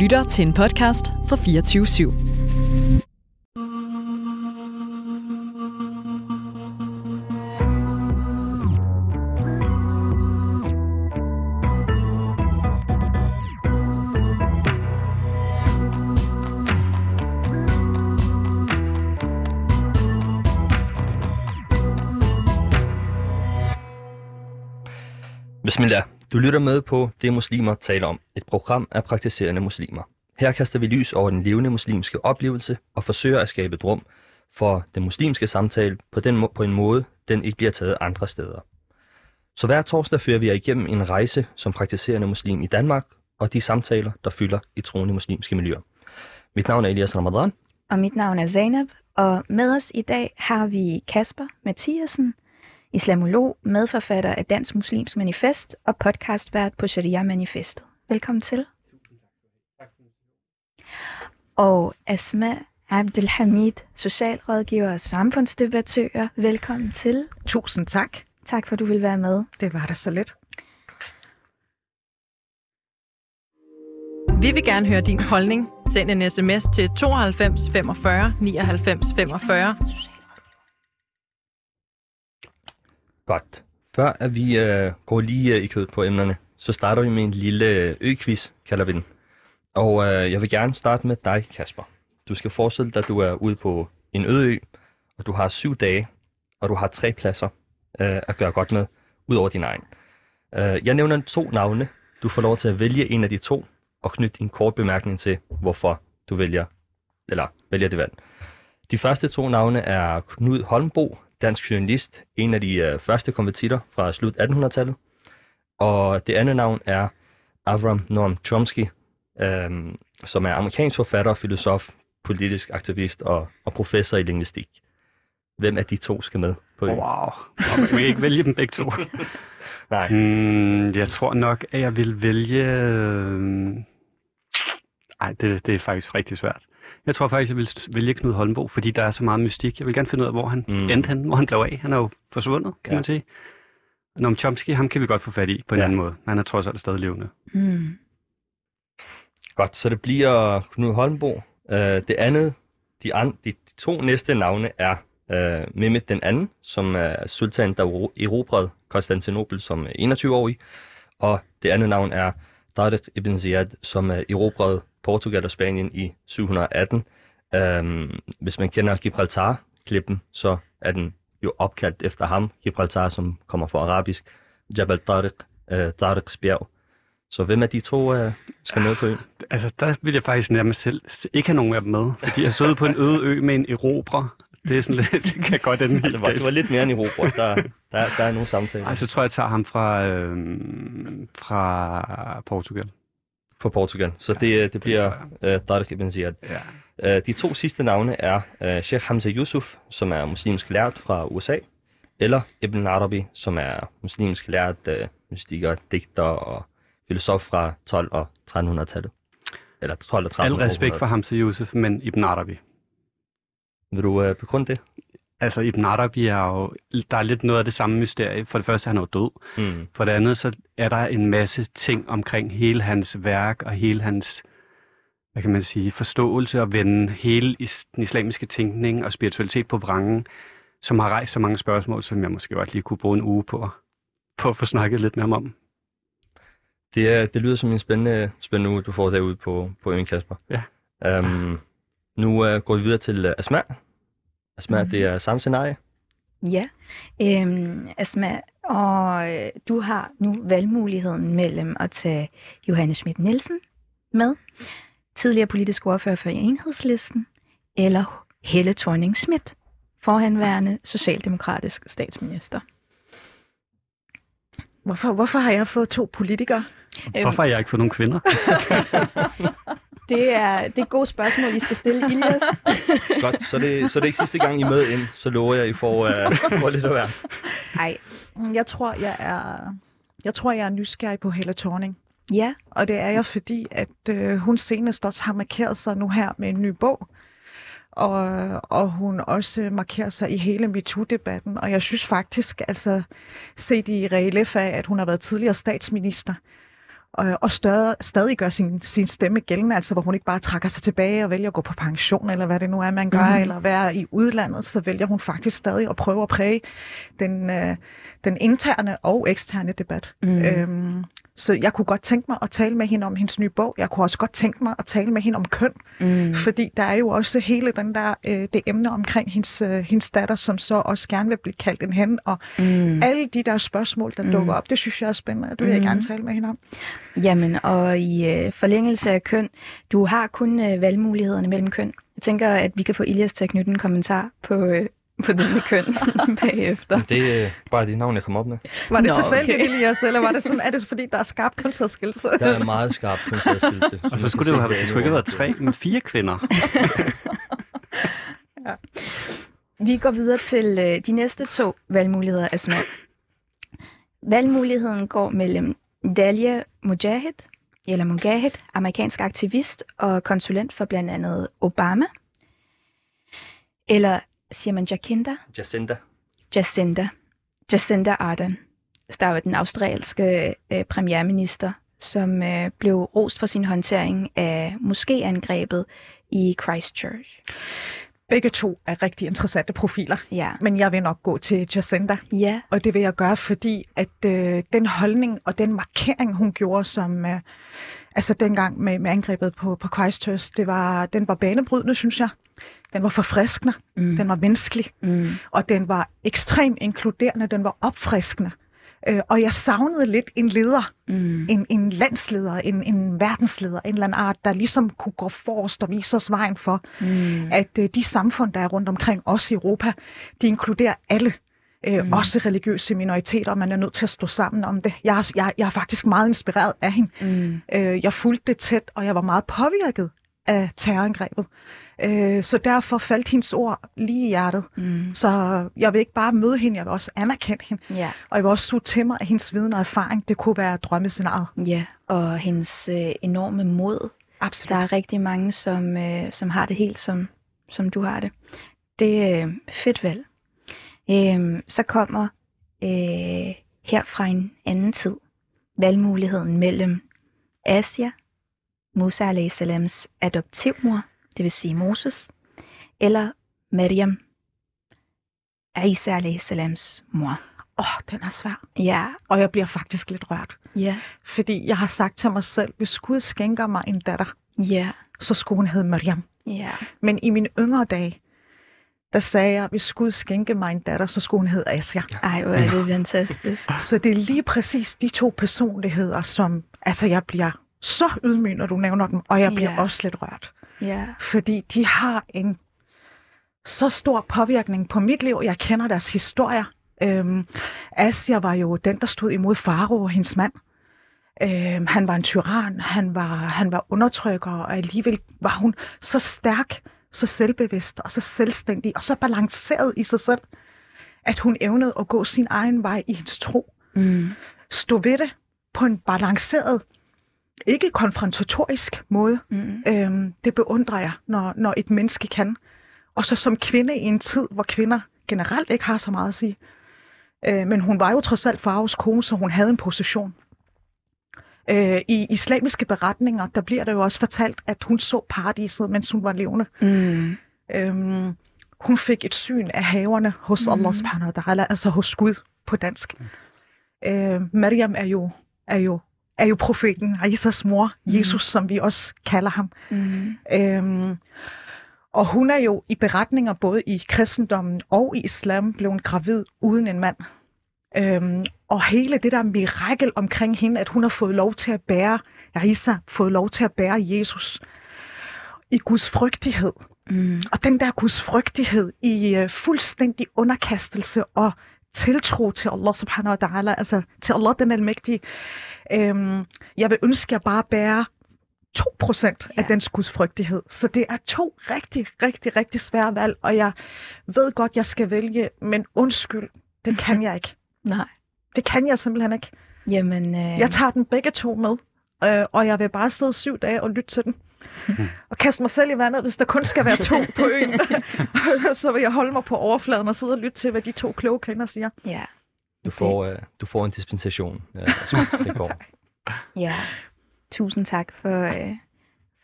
lytter til en podcast fra 24 /7. Bismillah. Du lytter med på Det Muslimer taler om, et program af praktiserende muslimer. Her kaster vi lys over den levende muslimske oplevelse og forsøger at skabe et rum for den muslimske samtale på, den, på en måde, den ikke bliver taget andre steder. Så hver torsdag fører vi jer igennem en rejse som praktiserende muslim i Danmark og de samtaler, der fylder i troende muslimske miljøer. Mit navn er Elias Ramadan. Og mit navn er Zainab, og med os i dag har vi Kasper Mathiasen, islamolog, medforfatter af Dansk Muslims Manifest og podcastvært på Sharia Manifestet. Velkommen til. Og Asma Abdelhamid, socialrådgiver og samfundsdebattør. Velkommen til. Tusind tak. Tak for, at du vil være med. Det var da så lidt. Vi vil gerne høre din holdning. Send en sms til 92 45 99 45. Godt. Før at vi øh, går lige øh, i kød på emnerne, så starter vi med en lille øh, ø-quiz, kalder vi den. Og øh, jeg vil gerne starte med dig, Kasper. Du skal forestille dig, at du er ude på en øde ø, og du har syv dage, og du har tre pladser øh, at gøre godt med, ud over din egen. Øh, jeg nævner to navne. Du får lov til at vælge en af de to, og knytte en kort bemærkning til, hvorfor du vælger, eller vælger det valg. De første to navne er Knud Holmbo, dansk journalist, en af de øh, første konvertitter fra slut 1800-tallet. Og det andet navn er Avram Noam Chomsky, øh, som er amerikansk forfatter, filosof, politisk aktivist og, og professor i linguistik. Hvem af de to skal med på øen? Wow, man kan ikke vælge dem begge to. Nej, Hmm, jeg tror nok, at jeg vil vælge... øhm, Ej, det, det er faktisk rigtig svært. Jeg tror faktisk, jeg vil vælge Knud Holmbo, fordi der er så meget mystik. Jeg vil gerne finde ud af, hvor han Mm. endte hen, hvor han blev af. Han er jo forsvundet, kan Ja. man sige. Noam Chomsky, ham kan vi godt få fat i på en Ja. anden måde. Han er trods alt stadig levende. Mm. godt. Så det bliver Knud Holmbo. Øh, det andet, de, an, de, de to næste navne er øh, Mehmet den anden, som er sultan, der ero- erobrede Konstantinopel som 21-årig. Og det andet navn er Tariq ibn Ziyad, som er erobrede Portugal og Spanien i 718. Øhm, hvis man kender Gibraltar-klippen, så er den jo opkaldt efter ham, Gibraltar, som kommer fra arabisk, Jabal Tariq, øh, Tariqs bjerg. Så hvem af de to øh, skal med på øen? Altså, der vil jeg faktisk nærmest selv ikke have nogen af dem med, fordi jeg sidder på en øde ø med en erobrer. Det er sådan lidt, det kan godt ende Ja, det, var, det var lidt mere end i Robro. Der, der, der er nogle samtaler Ej, så tror jeg, jeg tager ham fra, øhm, fra Portugal. På Portugal. Så det, det bliver uh, Tariq ibn Ziyad. Ja. Uh, de to sidste navne er uh, Sheikh Hamza Yusuf, som er muslimsk lært fra USA, eller Ibn Arabi, som er muslimsk lært uh, mystiker, digter og filosof fra 12- og 1300-tallet. Eller 12 og 13 Al respekt for Hamza Yusuf, men Ibn Arabi. Vil du uh, begrunde det? Altså, Ibn Arabi er jo... Der er lidt noget af det samme mysterie. For det første, han er jo død. Mm. For det andet, så er der en masse ting omkring hele hans værk og hele hans, hvad kan man sige, forståelse og vende hele is- den islamiske tænkning og spiritualitet på vrangen, som har rejst så mange spørgsmål, som jeg måske godt lige kunne bruge en uge på, på at få snakket lidt med ham om. Det, er- det lyder som en spændende, spændende uge, du får derude på, på øen, Kasper. Ja. Um, nu uh, går vi videre til uh, Asma. Asma, Mhm. det er samme scenarie. Ja, øhm, Asma, og øh, du har nu valgmuligheden mellem at tage Johannes Schmidt Nielsen med, tidligere politisk ordfører for Enhedslisten, eller Helle thorning Schmidt, forhenværende socialdemokratisk statsminister. Hvorfor, hvorfor har jeg fået to politikere? Hvorfor har jeg ikke fået nogen kvinder? Det er, det er et godt spørgsmål, I skal stille, Ilias. Godt, så er det, så er det ikke sidste gang, I er med ind, så lover jeg, I får, uh, får lidt at være. Nej, jeg tror, jeg er, jeg tror, jeg er nysgerrig på Helle Thorning. Ja, Og det er jeg, fordi at øh, hun senest også har markeret sig nu her med en ny bog. Og, og hun også markerer sig i hele MeToo-debatten. Og jeg synes faktisk, altså set i relief af, at hun har været tidligere statsminister, og, og stadig, stadig gør sin, sin stemme gældende, altså hvor hun ikke bare trækker sig tilbage og vælger at gå på pension, eller hvad det nu er, man gør, mm. eller være i udlandet, så vælger hun faktisk stadig at prøve at præge den, øh, den interne og eksterne debat. Mm. Øhm, så jeg kunne godt tænke mig at tale med hende om hendes nye bog. Jeg kunne også godt tænke mig at tale med hende om køn, Mm. fordi der er jo også hele den der, øh, det emne omkring hendes, øh, hendes datter, som så også gerne vil blive kaldt en hen, og Mm. alle de der spørgsmål, der Mm. dukker op, det synes jeg er spændende, og det vil jeg Mm. gerne tale med hende om. Jamen, og i øh, forlængelse af køn, du har kun øh, valgmulighederne mellem køn. Jeg tænker, at vi kan få Ilias til at knytte en kommentar på, øh, på det med køn bagefter. Men det er bare de navn, jeg kom op med. Var det Nå, tilfældigt, okay. Elias, eller var det sådan, er det fordi, der er skarp kønsadskillelse? Der er meget skarp kønsadskillelse. Og så skulle det jo have, det skulle ikke have været tre, men fire kvinder. Vi går videre til øh, de næste to valgmuligheder, Asma. Valgmuligheden går mellem Dalia Mujahid, eller Mujahid, amerikansk aktivist og konsulent for blandt andet Obama, eller siger man Jacinda? Jacinda. Jacinda. Jacinda Ardern, der var den australske øh, premierminister, som øh, blev rost for sin håndtering af moskéangrebet i Christchurch. Begge to er rigtig interessante profiler, Ja. men jeg vil nok gå til Jacinda. Ja. Og det vil jeg gøre, fordi at øh, den holdning og den markering, hun gjorde som øh, altså dengang med, med angrebet på, på Christchurch, det var, den var banebrydende, synes jeg. Den var forfriskende, Mm. den var menneskelig, Mm. og den var ekstremt inkluderende, den var opfriskende. Øh, og jeg savnede lidt en leder, Mm. en, en landsleder, en, en verdensleder, en eller anden art, der ligesom kunne gå forrest og vise os vejen for, Mm. at øh, de samfund, der er rundt omkring os i Europa, de inkluderer alle. Øh, Mm. Også religiøse minoriteter, og man er nødt til at stå sammen om det. Jeg er, jeg, jeg er faktisk meget inspireret af hende. Mm. Øh, jeg fulgte det tæt, og jeg var meget påvirket af terrorangrebet. Øh, så derfor faldt hendes ord lige i hjertet. Mm. Så jeg vil ikke bare møde hende, jeg vil også anerkende hende. Ja. Og jeg vil også suge til mig af hendes viden og erfaring. Det kunne være drømmescenariet. ja, og hendes øh, enorme mod. Absolut. Der er rigtig mange, som, øh, som har det helt, som, som du har det. Det er øh, fedt valg. Øhm, så kommer øh, her fra en anden tid valgmuligheden mellem Asia, Musa a.s. adoptivmor, det vil sige Moses, eller Maryam, Isa a.s. mor. Åh, oh, den er svær. Ja, Og jeg bliver faktisk lidt rørt. ja, Fordi jeg har sagt til mig selv, hvis Gud skænker mig en datter, ja, så skulle hun hedde Mariam. ja. Men i mine yngre dage, der sagde jeg, hvis Gud skænke mig en datter, så skulle hun hedde Asia. Ej, hvor er det fantastisk. Så det er lige præcis de to personligheder, som altså jeg bliver så ydmyg, når du nævner dem, og jeg bliver Ja. også lidt rørt. Ja, Fordi de har en så stor påvirkning på mit liv. Jeg kender deres historier. Øhm, Asia var jo den, der stod imod Faro og hendes mand. Øhm, han var en tyran, han var, han var undertrykker, og alligevel var hun så stærk, så selvbevidst og så selvstændig og så balanceret i sig selv, at hun evnede at gå sin egen vej i hendes tro. mm. Stå ved det på en balanceret, ikke konfrontatorisk måde. Mm. Øhm, det beundrer jeg, når, når et menneske kan. Og så som kvinde i en tid, hvor kvinder generelt ikke har så meget at sige. Øh, men hun var jo trods alt Faros kone, så hun havde en position. Øh, I islamiske beretninger, der bliver der jo også fortalt, at hun så paradiset, mens hun var levende. Mm. Øhm, hun fik et syn af haverne hos mm. Allah subhanahu wa ta'ala, altså hos Gud på dansk. Øh, Maryam er jo, er jo, er jo profeten, Isas mor, Mhm. Jesus, som vi også kalder ham. Mm. Øhm, og hun er jo i beretninger både i kristendommen og i islam blevet gravid uden en mand. Øhm, og hele det der mirakel omkring hende, at hun har fået lov til at bære, Isa fået lov til at bære Jesus i Guds frygtighed. Mm. Og den der Guds frygtighed i uh, fuldstændig underkastelse og tiltro til Allah subhanahu wa ta'ala, altså til Allah den almægtige. Øhm, jeg vil ønske, at jeg bare bærer 2% af Ja. dens Guds frygtighed. Så det er to rigtig, rigtig, rigtig svære valg, og jeg ved godt, jeg skal vælge, men undskyld, det kan jeg ikke. Nej. Det kan jeg simpelthen ikke. Jamen, øh, Jeg tager den begge to med, øh, og jeg vil bare sidde syv dage og lytte til den. og kaste mig selv i vandet, hvis der kun skal være to på øen. så vil jeg holde mig på overfladen og sidde og lytte til, hvad de to kloge kvinder siger. ja. Du får, øh, du får en dispensation. Ja, altså, det går. Ja. Tusind tak for, øh,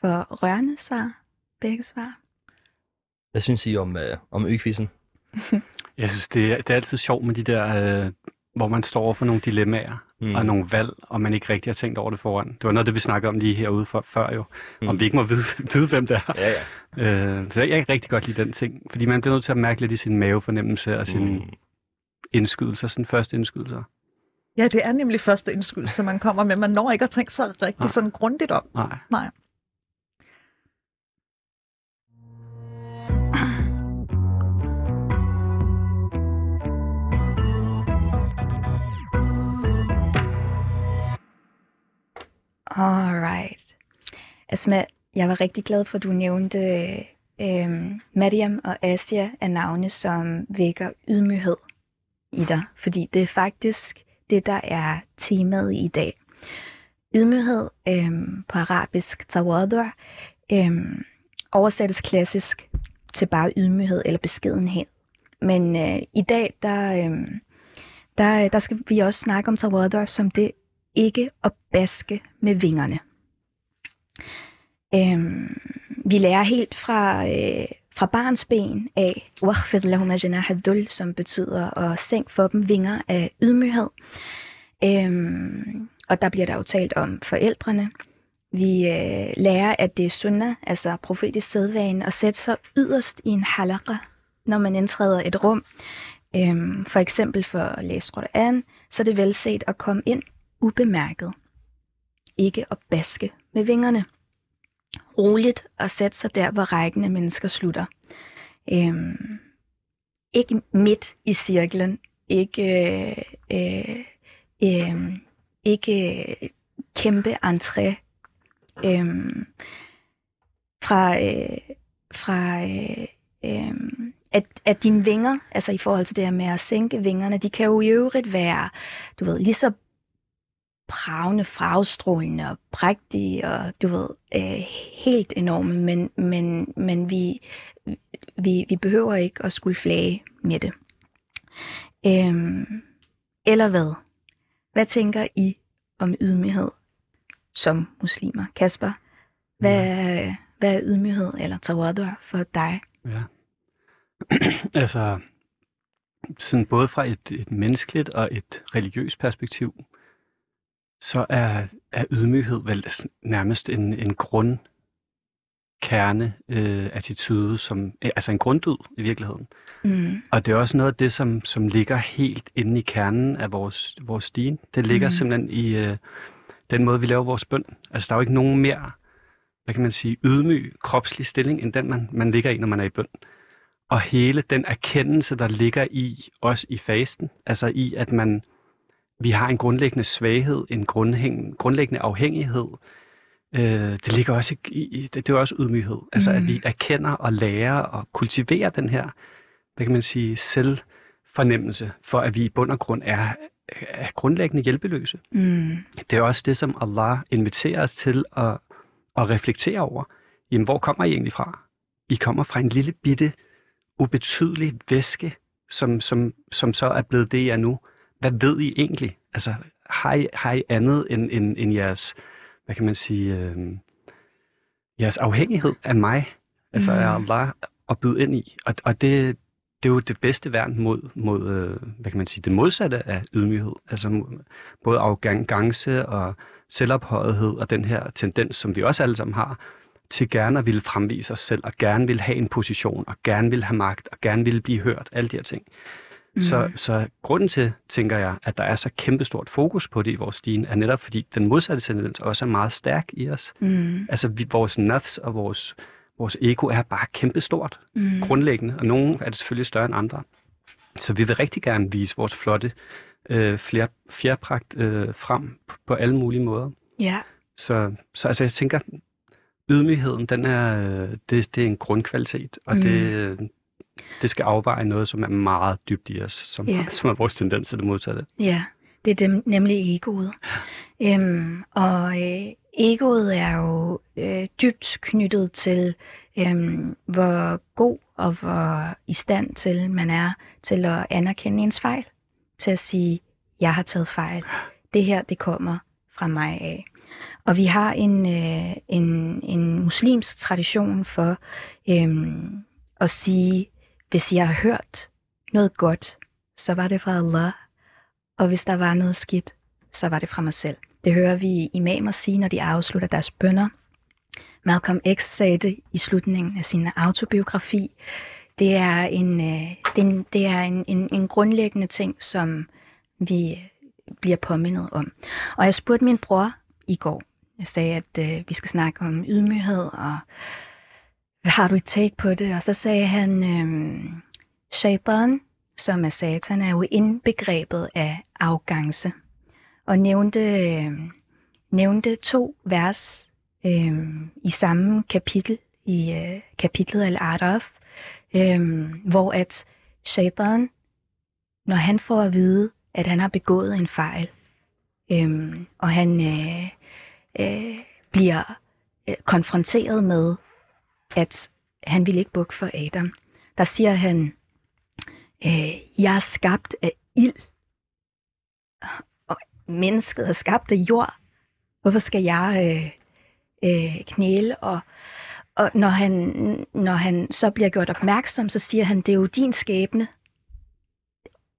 for rørende svar. Begge svar. Hvad synes I om, øh, om økvisen? Jeg synes, det er, det er altid sjovt med de der, øh, hvor man står over for nogle dilemmaer mm. og nogle valg, og man ikke rigtig har tænkt over det foran. Det var noget, det vi snakkede om lige herude for, før jo, mm. om vi ikke må vide, vide hvem det er. Ja, ja. Øh, så jeg kan rigtig godt lide den ting, fordi man bliver nødt til at mærke lidt i sin mavefornemmelse og sin mm. indskydelser, sin første indskydelser. Ja, det er nemlig første indskydelse, man kommer med. Man når ikke at tænke sig rigtig Nej. sådan grundigt om. Nej. Nej. Alright. Asma, jeg var rigtig glad for, at du nævnte øh, Mariam og Asia er navne, som vækker ydmyghed i dig. Fordi det er faktisk det, der er temaet i dag. Ydmyghed øh, på arabisk, tawadu, øh, oversættes klassisk til bare ydmyghed eller beskedenhed. Men øh, i dag, der, øh, der, øh, der skal vi også snakke om tawadu som det ikke at baske med vingerne. Øhm, vi lærer helt fra, øh, fra barns ben af, "Wakhfid lahuma hadul, som betyder at sænke for dem vinger af ydmyghed. Øhm, og der bliver der jo talt om forældrene. Vi øh, lærer, at det er sunnah, altså profetisk sædvane, at sætte sig yderst i en halaqa, når man indtræder et rum. Øhm, for eksempel for at læse Quran, så er det velset at komme ind ubemærket. Ikke at baske med vingerne. Roligt at sætte sig der, hvor rækken af mennesker slutter. Øhm, ikke midt i cirklen. Ikke, øh, øh, øhm, ikke kæmpe entré. Øhm, fra øh, fra øh, øh, at, at dine vinger, altså i forhold til det her med at sænke vingerne, de kan jo i øvrigt være, du ved, lige så bravende, farvestrålende og prægtige og du ved, øh, helt enorme, men, men, men vi, vi, vi behøver ikke at skulle flage med det. Øhm, eller hvad? Hvad tænker I om ydmyghed som muslimer? Kasper, hvad, er, hvad er ydmyghed eller tawadur for dig? Ja. altså, sådan både fra et, et menneskeligt og et religiøst perspektiv, så er, er ydmyghed vel nærmest en, en grund kerne øh, attitude, som, øh, altså en grunddyd i virkeligheden. Mm. Og det er også noget af det, som, som ligger helt inde i kernen af vores, vores stien. Det ligger Mhm. simpelthen i øh, den måde, vi laver vores bøn. Altså, der er jo ikke nogen mere, hvad kan man sige, ydmyg kropslig stilling, end den, man, man ligger i, når man er i bøn. Og hele den erkendelse, der ligger i, også i fasten, altså i, at man, vi har en grundlæggende svaghed, en grundlæggende afhængighed. Øh, det ligger også i, det, det er også ydmyghed. Altså Mm. at vi erkender og lærer og kultiverer den her, hvad kan man sige, selvfornemmelse, for at vi i bund og grund er, er grundlæggende hjælpeløse. Mm. Det er også det, som Allah inviterer os til at, at reflektere over. Jamen, hvor kommer I egentlig fra? I kommer fra en lille bitte, ubetydelig væske, som, som, som så er blevet det, I er nu. Hvad ved I egentlig? Altså, har I, har I andet end, end, end jeres, hvad kan man sige, øh, jeres afhængighed af mig? Altså, Mm. er Allah at byde ind i? Og, og det, det er jo det bedste værn mod, mod øh, hvad kan man sige, det modsatte af ydmyghed. Altså både arrogance og selvophøjethed og den her tendens, som vi også alle sammen har, til gerne at ville fremvise os selv, og gerne vil have en position, og gerne vil have magt, og gerne vil blive hørt, alle de her ting. Mm. Så, så grunden til, tænker jeg, at der er så kæmpestort fokus på det i vores stien, er netop fordi den modsatte tendens også er meget stærk i os. Mm. Altså vi, vores nafs og vores, vores ego er bare kæmpestort Mm. grundlæggende, og nogle er det selvfølgelig større end andre. Så vi vil rigtig gerne vise vores flotte øh, fler, fjerpragt øh, frem på, på alle mulige måder. Ja. Så, så altså, jeg tænker, ydmygheden, den er, øh, det, det er en grundkvalitet, og Mm. det, det skal afveje noget, som er meget dybt i os, som, Ja. yeah. som er vores tendens til det modsatte. Ja, det er dem, nemlig egoet. Øhm, og øh, egoet er jo øh, dybt knyttet til, øhm, hvor god og hvor i stand til man er til at anerkende ens fejl. Til at sige, jeg har taget fejl. Det her, det kommer fra mig af. Og vi har en, øh, en, en muslimsk tradition for øh, at sige, hvis jeg har hørt noget godt, så var det fra Allah. Og hvis der var noget skidt, så var det fra mig selv. Det hører vi imamer sige, når de afslutter deres bønder. Malcolm X sagde det i slutningen af sin autobiografi. Det er en, øh, det er en, det er en, en, en grundlæggende ting, som vi bliver påmindet om. Og jeg spurgte min bror i går. Jeg sagde, at øh, vi skal snakke om ydmyghed, og har du et take på det? Og så sagde han, øh, shaitan, som er satan, er jo indbegrebet af arrogance. Og nævnte, øh, nævnte to vers øh, i samme kapitel, i øh, kapitlet Al-Araf, øh, hvor at shaitan, når han får at vide, at han har begået en fejl, øh, og han øh, øh, bliver øh, konfronteret med, at han vil ikke bukke for Adam, der siger han, øh, jeg er skabt af ild, og mennesket er skabt af jord. Hvorfor skal jeg øh, øh, knæle? Og, og når, han, når han så bliver gjort opmærksom, så siger han, det er jo din skæbne,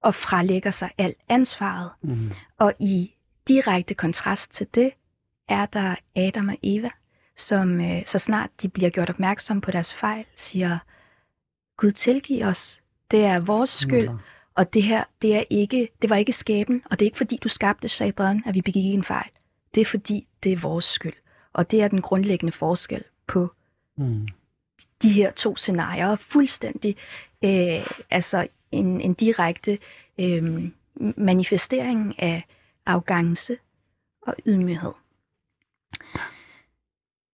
og frelægger sig alt ansvaret. Mm. Og i direkte kontrast til det, er der Adam og Eva, som øh, så snart de bliver gjort opmærksom på deres fejl, siger, Gud tilgiv os, det er vores skyld, og det her, det er ikke, det var ikke skæben, og det er ikke fordi, du skabte shaitan, at vi begik en fejl. Det er fordi, det er vores skyld. Og det er den grundlæggende forskel på Mm. de her to scenarier. Fuldstændig øh, altså en, en direkte øh, manifestering af arrogance og ydmyghed.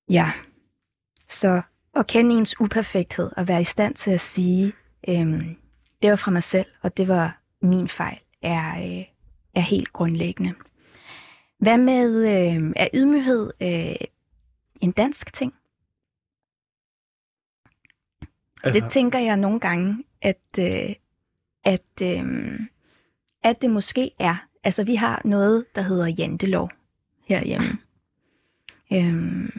Ja, så at kende ens uperfekthed og være i stand til at sige, øh, det var fra mig selv, og det var min fejl, er, øh, er helt grundlæggende. Hvad med, øh, er ydmyghed øh, en dansk ting? Altså... Det tænker jeg nogle gange, at, øh, at, øh, at det måske er. Altså, vi har noget, der hedder jantelov herhjemme. Øhm,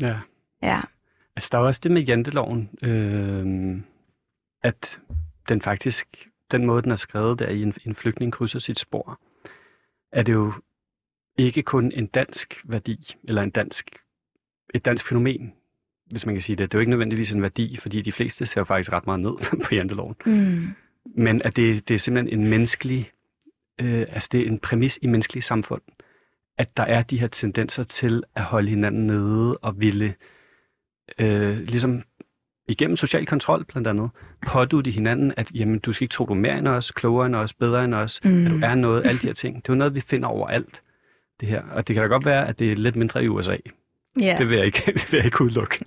Ja. ja. Altså, der er også det med janteloven, øh, at den faktisk, den måde, den er skrevet der i en, en flygtning krydser sit spor, er det jo ikke kun en dansk værdi, eller en dansk, et dansk fænomen, hvis man kan sige det. Det er jo ikke nødvendigvis en værdi, fordi de fleste ser jo faktisk ret meget ned på janteloven. Mm. Men at det, det er simpelthen en menneskelig, øh, altså det er en præmis i menneskelige samfund, at der er de her tendenser til at holde hinanden nede og ville, øh, ligesom igennem social kontrol blandt andet, pådutte hinanden, at jamen, du skal ikke tro, du er mere end os, klogere end os, bedre end os, mm. at du er noget, alle de her ting. Det er jo noget, vi finder overalt, det her. Og det kan da godt være, at det er lidt mindre i USA. Yeah. Det vil jeg ikke, det vil jeg ikke udelukke.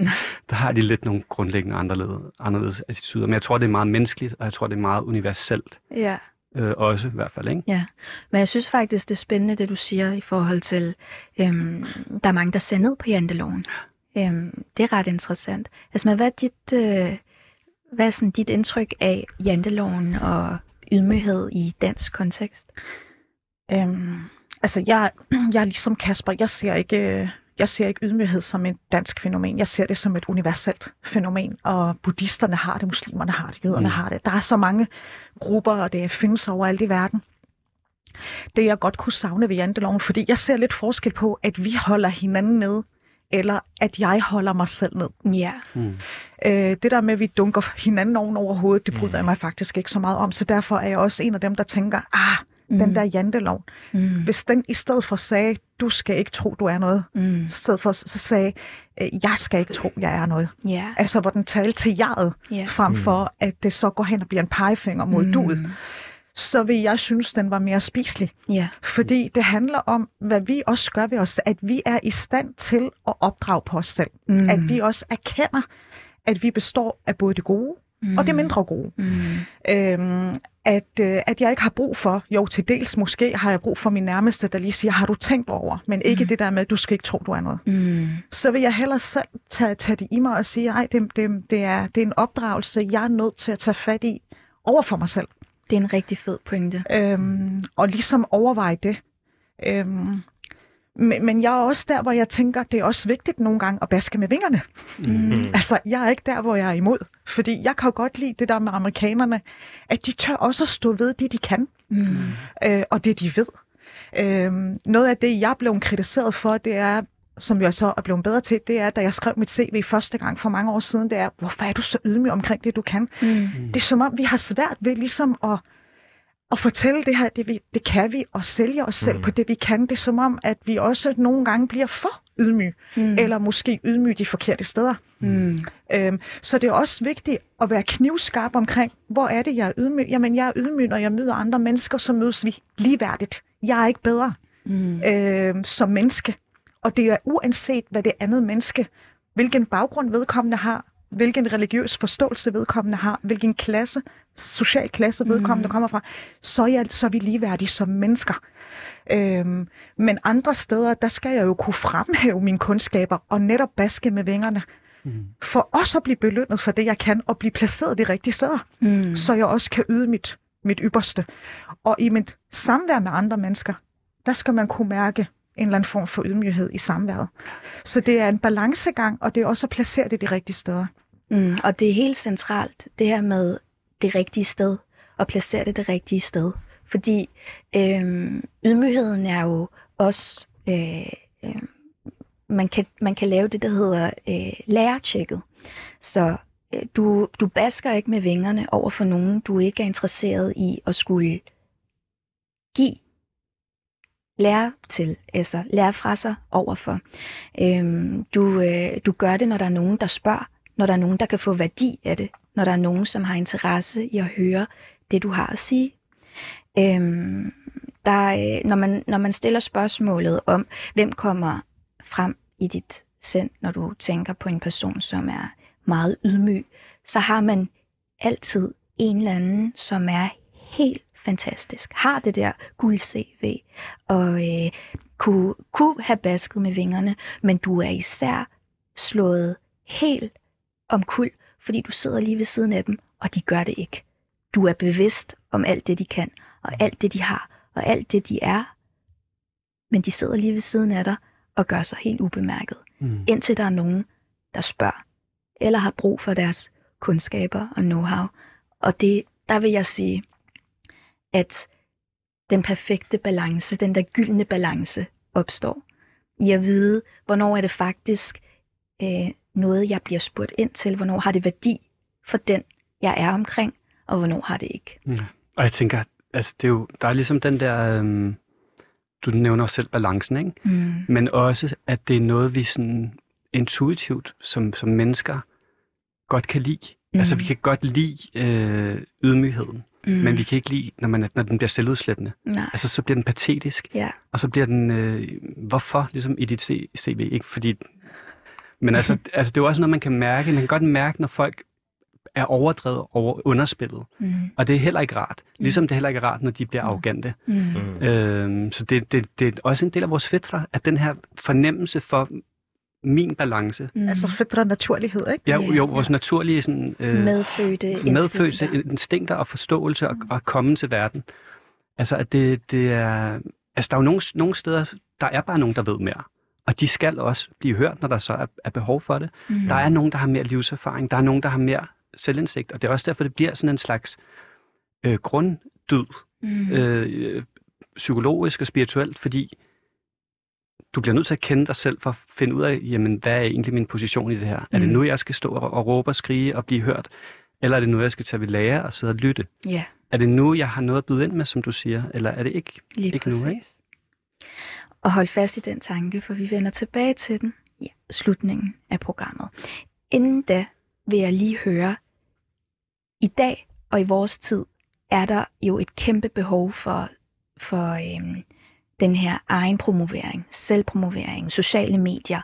Der har de lidt nogle grundlæggende anderledes, anderledes attituder. Men jeg tror, det er meget menneskeligt, og jeg tror, det er meget universelt. Ja. Øh, også i hvert fald, ikke? Ja, men jeg synes faktisk, det er spændende, det du siger i forhold til, øhm, der er mange, der ser ned på janteloven. Øhm, det er ret interessant. Altså, men hvad er dit, øh, hvad er sådan dit indtryk af janteloven og ydmyghed i dansk kontekst? Øhm, altså, jeg, jeg er ligesom Kasper. Jeg ser ikke, jeg ser ikke ydmyghed som et dansk fænomen. Jeg ser det som et universelt fænomen. Og buddhisterne har det, muslimerne har det, jøderne mm. har det. Der er så mange grupper, og det findes overalt i verden. Det jeg godt kunne savne ved janteloven, fordi jeg ser lidt forskel på, at vi holder hinanden ned, eller at jeg holder mig selv ned. Ja. Mm. Øh, det der med, at vi dunker hinanden oven over hovedet, det bryder jeg mig faktisk ikke så meget om. Så derfor er jeg også en af dem, der tænker, ah, mm. den der jantelov. Mm. Hvis den i stedet for sagde, du skal ikke tro, du er noget, Mm. i stedet for så sagde, øh, jeg skal ikke tro, jeg er noget. Ja. Altså, hvor den talte til jeget, Ja. frem for at det så går hen og bliver en pegefinger mod mm. duet, så vil jeg synes, den var mere spiselig. Ja. Fordi det handler om, hvad vi også gør ved os, at vi er i stand til at opdrage på os selv. Mm. At vi også erkender, at vi består af både det gode mm. og det mindre gode. Mm. Øhm, at, øh, at jeg ikke har brug for, jo til dels måske har jeg brug for min nærmeste, der lige siger, har du tænkt over, men ikke mm. det der med, du skal ikke tro, du er noget. Mm. Så vil jeg hellere selv tage, tage det i mig og sige, ej, det, det, det, er, det er en opdragelse, jeg er nødt til at tage fat i over for mig selv. Det er en rigtig fed pointe. Øhm, og ligesom overveje det. Øhm, Men, men jeg er også der, hvor jeg tænker, det er også vigtigt nogle gange at baske med vingerne. Mm. Altså, jeg er ikke der, hvor jeg er imod. Fordi jeg kan jo godt lide det der med amerikanerne, at de tør også at stå ved det, de kan, Mm. øh, og det, de ved. Øh, noget af det, jeg blev kritiseret for, det er, som jeg så er blevet bedre til, det er, da jeg skrev mit CV første gang for mange år siden, det er, hvorfor er du så ydmyg omkring det, du kan? Mm. Det er som om, vi har svært ved ligesom at, at fortælle det her, det, vi, det kan vi, og sælge os selv Mm. mm. på det, vi kan. Det er som om, at vi også nogle gange bliver for ydmyge, Mm. mm. eller måske ydmyge de forkerte steder. Mm. Øhm, så det er også vigtigt at være knivskarp omkring, hvor er det, jeg er ydmyg? Jamen, jeg er ydmyg, når jeg møder andre mennesker, så mødes vi ligeværdigt. Jeg er ikke bedre Mm. øhm, som menneske. Og det er uanset, hvad det andet menneske, hvilken baggrund vedkommende har, hvilken religiøs forståelse vedkommende har, hvilken klasse, social klasse vedkommende Mm. kommer fra, så er, jeg, så er vi ligeværdige som mennesker. Øhm, men andre steder, der skal jeg jo kunne fremhæve mine kundskaber og netop baske med vingerne, Mm. for også at blive belønnet for det, jeg kan, og blive placeret de rigtige steder, Mm. så jeg også kan yde mit, mit ypperste. Og i mit samvær med andre mennesker, der skal man kunne mærke en eller anden form for ydmyghed i samværet. Så det er en balancegang, og det er også at placere det de rigtige steder. Mm. Og det er helt centralt, det her med det rigtige sted, og placere det det rigtige sted. Fordi øh, ydmygheden er jo også, øh, øh, man, kan, man kan lave det, der hedder øh, lærertjekket. Så øh, du, du basker ikke med vingerne over for nogen, du ikke er interesseret i at skulle give lære til, altså lære fra sig overfor. Øhm, du, øh, du gør det, når der er nogen, der spørger, når der er nogen, der kan få værdi af det, når der er nogen, som har interesse i at høre det, du har at sige. Øhm, der, øh, når, man, når man stiller spørgsmålet om, hvem kommer frem i dit sind, når du tænker på en person, som er meget ydmyg, så har man altid en eller anden, som er helt fantastisk, har det der guld CV, og øh, kunne, kunne have basket med vingerne, men du er især slået helt omkuld, fordi du sidder lige ved siden af dem, og de gør det ikke. Du er bevidst om alt det, de kan, og alt det, de har, og alt det, de er, men de sidder lige ved siden af dig og gør sig helt ubemærket, Mm. indtil der er nogen, der spørger, eller har brug for deres kundskaber og know-how. Og det, der vil jeg sige, at den perfekte balance, den der gyldne balance, opstår i at vide, hvornår er det faktisk øh, noget, jeg bliver spurgt ind til, hvornår har det værdi for den, jeg er omkring, og hvornår har det ikke. Ja. Og jeg tænker, altså det er jo, der er ligesom den der, øhm, du nævner også selv balancen, ikke? Mm. Men også, at det er noget, vi sådan intuitivt som, som mennesker godt kan lide. Mm. Altså vi kan godt lide øh, ydmygheden, Mm. mm. men vi kan ikke lide, når, man, når den bliver selvudslættende. Nej. Altså så bliver den patetisk, Ja. og så bliver den, øh, hvorfor, ligesom i dit CV, ikke? Fordi, men altså, altså det er jo også noget, man kan mærke. Man kan godt mærke, når folk er overdrevet over underspillet. Mm. Og det er heller ikke rart. Ligesom det heller ikke er rart, når de bliver arrogante. Mm. Mm. Øhm, så det, det, det er også en del af vores fætter, at den her fornemmelse for min balance, Mm. Altså fedre naturlighed, ikke? ja, Ja. jo, vores naturlige sådan, øh, medfødte medfødte instinkter. instinkter og forståelse og, og komme til verden. Altså, at det, det er... Altså, der er jo nogle, nogle steder, der er bare nogen, der ved mere. Og de skal også blive hørt, når der så er, er behov for det. Mm. Der er nogen, der har mere livserfaring. Der er nogen, der har mere selvindsigt. Og det er også derfor, det bliver sådan en slags øh, grunddyd, Mm. øh, psykologisk og spirituelt, fordi du bliver nødt til at kende dig selv for at finde ud af, jamen, hvad er egentlig min position i det her? Mm. Er det Mm. nu, jeg skal stå og, og råbe og skrige og blive hørt? Eller er det nu, jeg skal tage ved lære og sidde og lytte? Ja, Er det nu, jeg har noget at byde ind med, som du siger? Eller er det ikke? lige Ikke nu, præcis. ikke? Og hold fast i den tanke, for vi vender tilbage til den i slutningen af programmet. Inden da vil jeg lige høre, i dag og i vores tid er der jo et kæmpe behov for, for øhm, den her egen promovering, selvpromovering, sociale medier.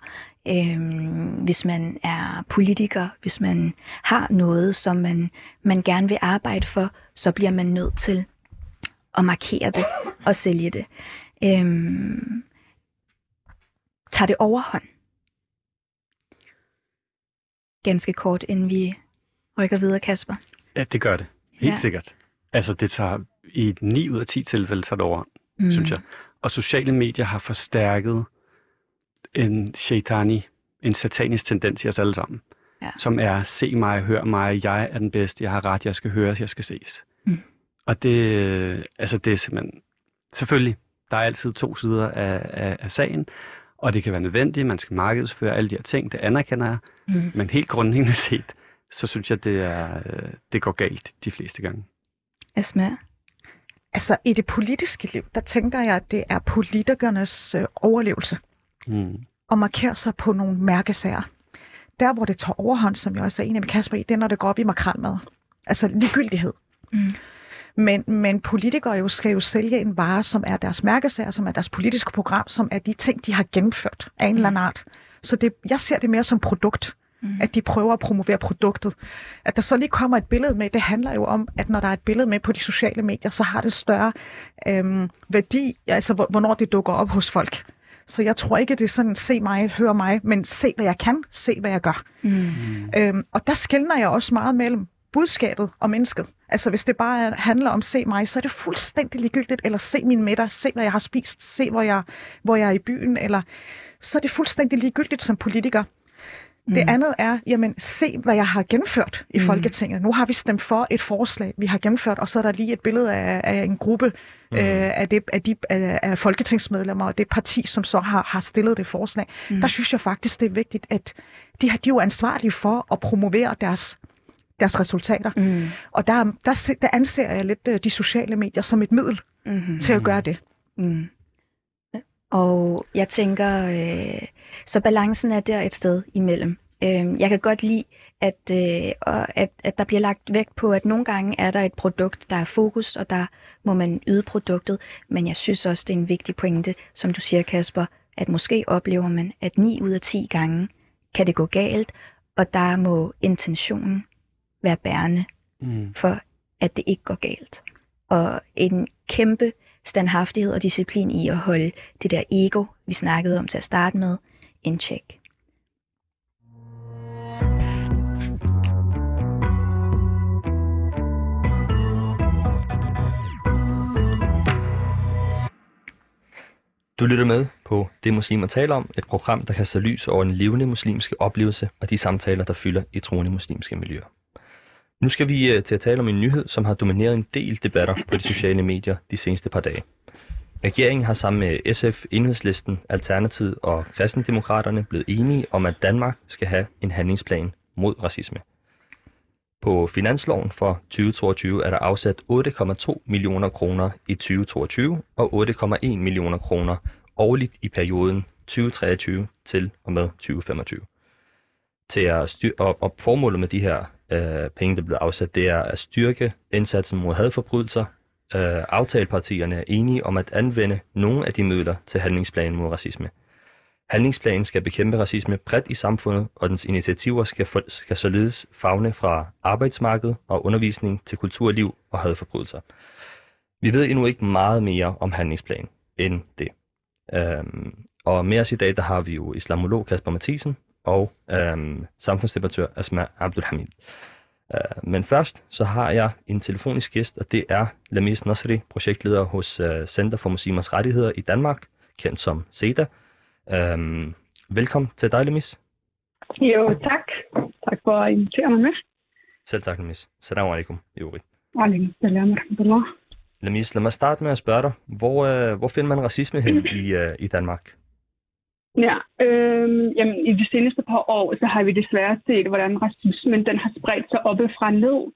Øhm, hvis man er politiker, hvis man har noget, som man, man gerne vil arbejde for, så bliver man nødt til at markere det og sælge det. Øhm, tager det overhånd? Ganske kort, inden vi rykker videre, Kasper. Ja, det gør det. Helt Ja. sikkert. Altså, det tager i 9 ud af 10 tilfælde tager det over, mm. synes jeg. Og sociale medier har forstærket en shaitani, en satanisk tendens i os alle sammen. Ja. Som er, se mig, hør mig, jeg er den bedste, jeg har ret, jeg skal høres, jeg skal ses. Mm. Og det, altså det er simpelthen, selvfølgelig, der er altid to sider af, af, af sagen, og det kan være nødvendigt, man skal markedsføre alle de her ting, det anerkender jeg, Mm. men helt grundlæggende set, så synes jeg, det, er, øh, det går galt de fleste gange. Asma? Altså, i det politiske liv, der tænker jeg, at det er politikernes øh, overlevelse Mm. at markere sig på nogle mærkesager. Der, hvor det tager overhånd, som jeg også er enig med Kasper i, det er, når det går op i makralmad. Altså ligegyldighed. Mm. Men, men politikere jo skal jo sælge en vare, som er deres mærkesager, som er deres politiske program, som er de ting, de har gennemført af en eller anden art. Så det, jeg ser det mere som produkt, Mm. at de prøver at promovere produktet. At der så lige kommer et billede med, det handler jo om, at når der er et billede med på de sociale medier, så har det større øhm, værdi, altså hvor- hvornår det dukker op hos folk. Så jeg tror ikke, det er sådan, se mig, hør mig, men se, hvad jeg kan, se, hvad jeg gør. Mm. Øhm, og der skældner jeg også meget mellem budskabet og mennesket. Altså hvis det bare er- handler om se mig, så er det fuldstændig ligegyldigt, eller se min middag, se hvad jeg har spist, se hvor jeg, hvor jeg er i byen, eller så er det fuldstændig ligegyldigt som politiker. Det Mm. andet er, jamen se hvad jeg har gennemført i Mm. Folketinget. Nu har vi stemt for et forslag, vi har gennemført, og så er der lige et billede af, af en gruppe Mm. øh, af, det, af, de, af, af folketingsmedlemmer og det parti, som så har, har stillet det forslag. Mm. Der synes jeg faktisk, det er vigtigt, at de, har- de er jo ansvarlige for at promovere deres, deres resultater. Mm. Og der, der, der anser jeg lidt øh, de sociale medier som et middel Mm. til at gøre det. Mm. Og jeg tænker, øh, så balancen er der et sted imellem. Øh, jeg kan godt lide, at, øh, og at, at der bliver lagt vægt på, at nogle gange er der et produkt, der er fokus, og der må man yde produktet. Men jeg synes også, det er en vigtig pointe, som du siger, Kasper, at måske oplever man, at 9 ud af 10 gange kan det gå galt, og der må intentionen være bærende Mm. for, at det ikke går galt. Og en kæmpe standhaftighed og disciplin i at holde det der ego, vi snakkede om til at starte med, en tjek. Du lytter med på Det Muslimer taler om, et program, der kaster lys over den levende muslimske oplevelse og de samtaler, der fylder i troende muslimske miljøer. Nu skal vi øh, til at tale om en nyhed, som har domineret en del debatter på de sociale medier de seneste par dage. Regeringen har sammen med SF, Enhedslisten, Alternativet og Kristendemokraterne blevet enige om, at Danmark skal have en handlingsplan mod racisme. På finansloven for 2022 er der afsat 8,2 millioner kroner i 2022 og 8,1 millioner kroner årligt i perioden 2023 til og med 2025. Til at styr- og, og formålet med de her øh, penge, der blev afsat, det er at styrke indsatsen mod hadforbrydelser. Øh, aftalepartierne er enige om at anvende nogle af de midler til handlingsplanen mod racisme. Handlingsplanen skal bekæmpe racisme bredt i samfundet, og dens initiativer skal, for, skal således fagne fra arbejdsmarked og undervisning til kulturliv og hadforbrydelser. Vi ved endnu ikke meget mere om handlingsplanen end det. Øhm, og med os i dag, der har vi jo islamolog Kasper Mathisen og øhm, samfundsdebattør Asma Abdulhamid. Øh, men først så har jeg en telefonisk gæst, og det er Lamis Nasri, projektleder hos øh, Center for Muslimers Rettigheder i Danmark, kendt som CEDA. Øhm, velkommen til dig, Lamis. Jo, tak. Tak for at invitere mig med. Selv tak, Lamis. Salam alaikum, i øvrigt. Alaikum salam. Lamis, lad mig starte med at spørge dig. Hvor, øh, hvor finder man racisme hen i, øh, i Danmark? Ja, øhm, jamen, i de seneste par år, så har vi desværre set, hvordan racismen den har spredt sig oppe fra ned.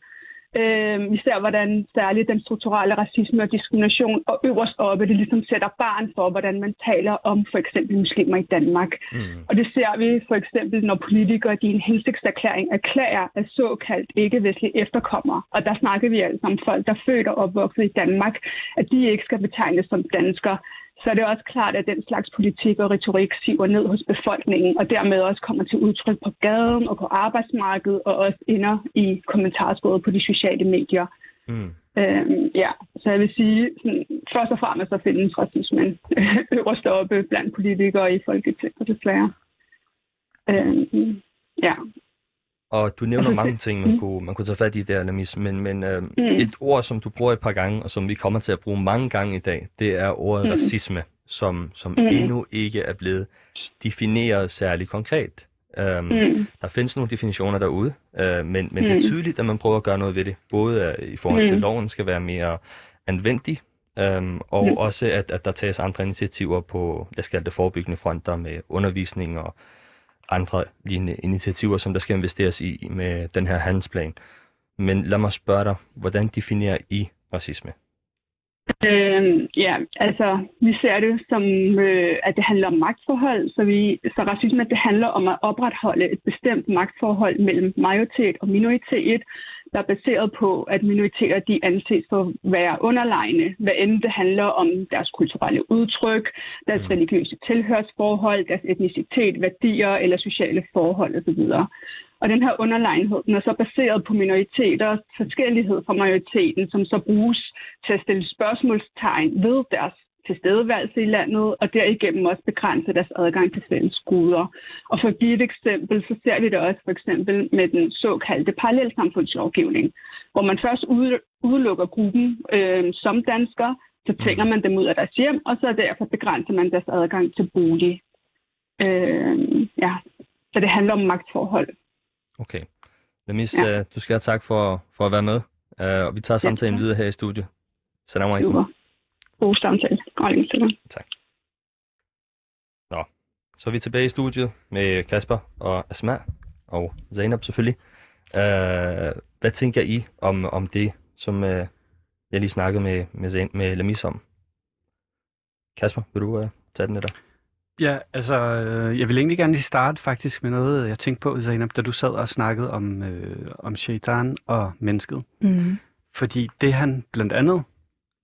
Vi ser, hvordan særligt den strukturelle racisme og diskrimination, og øverst oppe, det ligesom sætter barn for, hvordan man taler om for eksempel muslimer i Danmark. Mm. Og det ser vi for eksempel, når politikere i en hensigtserklæring erklærer af såkaldt ikke-vestlige efterkommere. Og der snakker vi altså om folk, der er født og opvokset i Danmark, at de ikke skal betegnes som danskere. Så er det også klart, at den slags politik og retorik siver ned hos befolkningen, og dermed også kommer til udtryk på gaden og på arbejdsmarkedet, og også ender i kommentarsporet på de sociale medier. Mm. Øhm, ja, så jeg vil sige, sådan, først og fremmest så findes racismen øverst oppe blandt politikere i Folketinget, desværre. Øhm, ja. Og du nævner mange ting, man mm. kunne, man kunne tage fat i der, Lamis, men, men øh, Mm. et ord, som du bruger et par gange, og som vi kommer til at bruge mange gange i dag, det er ordet Mm. racisme, som, som Mm. endnu ikke er blevet defineret særlig konkret. Um, Mm. Der findes nogle definitioner derude, uh, men, men det er Mm. tydeligt, at man prøver at gøre noget ved det. Både uh, i forhold til, at Mm. loven skal være mere anvendig, um, og Mm. også, at, at der tages andre initiativer på, os kalde det forebyggende fronter med undervisning og andre lignende initiativer, som der skal investeres i med den her handelsplan. Men lad mig spørge dig, hvordan definerer I racisme? Øh, ja, altså, vi ser det som, øh, at det handler om magtforhold, så, vi, så racisme, det handler om at opretholde et bestemt magtforhold mellem majoritet og minoritet, der er baseret på, at minoriteter de anses for at være underlegne, hvad end det handler om deres kulturelle udtryk, deres Mm. religiøse tilhørsforhold, deres etnicitet, værdier eller sociale forhold osv. Og den her underlegenhed, den er så baseret på minoriteters forskellighed fra majoriteten, som så bruges til at stille spørgsmålstegn ved deres tilstedeværelse i landet, og derigennem også begrænse deres adgang til fælles goder. Og for at give et eksempel, så ser vi det også for eksempel med den såkaldte parallelsamfundslovgivning, hvor man først ude- udelukker gruppen øh, som danskere, så tvinger man dem ud af deres hjem, og så derfor begrænser man deres adgang til bolig. Øh, ja, så det handler om magtforhold. Okay. Lamis, Ja. ja. uh, du skal have tak for, for at være med, uh, og vi tager samtalen tak. videre her i studiet. Salam alaikum. God samtale. Alaikum salam. Så er vi tilbage i studiet med Kasper og Asma og Zainab selvfølgelig. Uh, hvad tænker I om, om det, som uh, jeg lige snakkede med, med, Zain, med Lamis om? Kasper, vil du uh, tage den der? Ja, altså, øh, jeg vil egentlig gerne lige starte faktisk med noget, jeg tænkte på, Zainab, da du sad og snakkede om, øh, om shaitan og mennesket. Mm. Fordi det, han blandt andet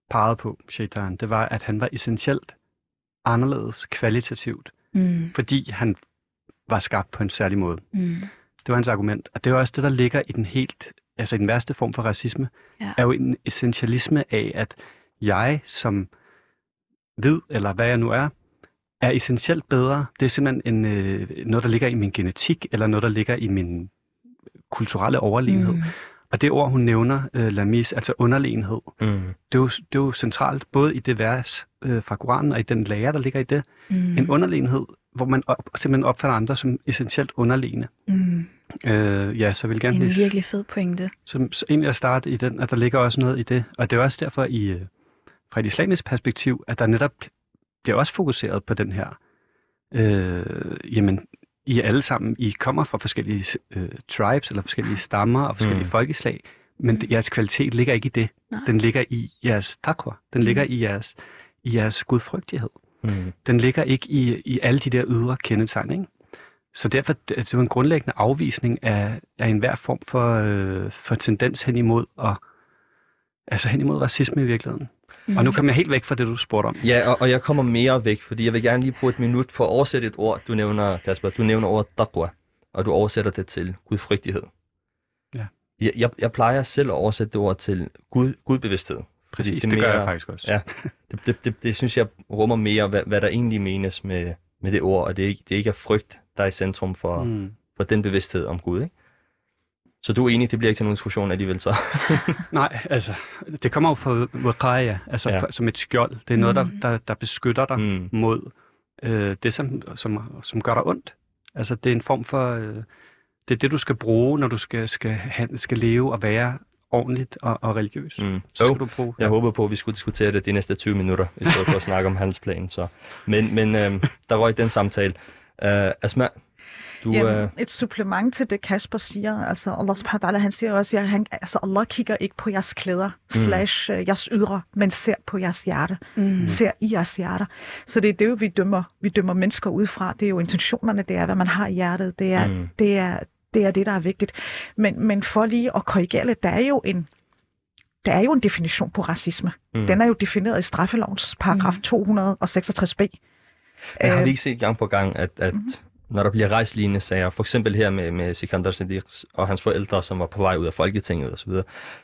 pegede på, shaitan, det var, at han var essentielt anderledes kvalitativt, Mm. fordi han var skabt på en særlig måde. Mm. Det var hans argument. Og det er også det, der ligger i den helt, altså i den værste form for racisme, Ja. er jo en essentialisme af, at jeg som hvid, eller hvad jeg nu er, er essentielt bedre. Det er simpelthen en, øh, noget, der ligger i min genetik, eller noget, der ligger i min kulturelle overlegenhed. Mm. Og det ord, hun nævner, øh, lamis, altså underlegenhed, Mm. det er, jo, det er jo centralt, både i det vers øh, fra Koranen og i den lære, der ligger i det. Mm. En underlegenhed, hvor man op, simpelthen opfatter andre som essentielt underlegne. Mm. Øh, ja, så vil gerne En lige virkelig fed pointe. så, så egentlig at starte i den, at der ligger også noget i det. Og det er også derfor, i, øh, fra et islamisk perspektiv, at der netop bliver også fokuseret på den her. Øh, jamen, I er alle sammen, I kommer fra forskellige øh, tribes, eller forskellige stammer og forskellige Mm. mm. folkeslag, men det, jeres kvalitet ligger ikke i det. Nej. Den ligger i jeres taqwa. Den ligger i jeres, i jeres gudfrygtighed. Mm. Den ligger ikke i, i alle de der ydre kendetegn, ikke? Så derfor det det er jo en grundlæggende afvisning af, af enhver form for, øh, for tendens hen imod, og, altså hen imod racisme i virkeligheden. Mm. Og nu kommer jeg helt væk fra det, du spurgte om. Ja, og, og jeg kommer mere væk, fordi jeg vil gerne lige bruge et minut på at oversætte et ord, du nævner, Kasper. Du nævner ordet taqwa, og du oversætter det til gudfrygtighed. Ja. Jeg, jeg, jeg plejer selv at oversætte det ord til gud, gudbevidsthed. Præcis, det, gør mere- jeg faktisk også. Ja, det, det, det, det synes jeg rummer mere, hvad, hvad der egentlig menes med, med det ord, og det, er ikke, det ikke er frygt, der er i centrum for. Mm. for den bevidsthed om Gud, ikke? Så du er enig, det bliver ikke til nogen diskussion alligevel så? Nej, altså, det kommer jo fra wiqaya, altså Ja. ja. som et skjold. Det er noget, der, Mm. der, der beskytter dig mm. mod øh, det, som, som, som gør dig ondt. Altså, det er en form for... Øh, det er det, du skal bruge, når du skal, skal, skal leve og være ordentligt og, og religiøs. Mm. Så skal du bruge... Jeg håbede på, at vi skulle diskutere det de næste 20 minutter, i stedet for at snakke om handelsplanen. Så. Men, men øhm, der røg den samtale. Uh, Asma, du... Jamen, øh, et supplement til det, Kasper siger. Altså, Allah subhanahu wa ta'ala, han siger også, at han, altså, Allah kigger ikke på jeres klæder, slash uh, jeres ydre, men ser på jeres hjerte. Mm. Ser i jeres hjerter. Så det er det, vi dømmer, vi dømmer mennesker ud fra. Det er jo intentionerne, det er, hvad man har i hjertet. Det er, Mm. mm. det er, det, er det, der er vigtigt. Men, men for lige at korrigere lidt, der er jo en, der er jo en definition på racisme. mm. Mm. Den er jo defineret i straffelovens paragraf Mm. 266b. Men har Øh, vi ikke set gang på gang, at, at Mhm. Når der bliver rejst lignende sager, for eksempel her med, med Sikander Siddiq og hans forældre, som var på vej ud af Folketinget osv.,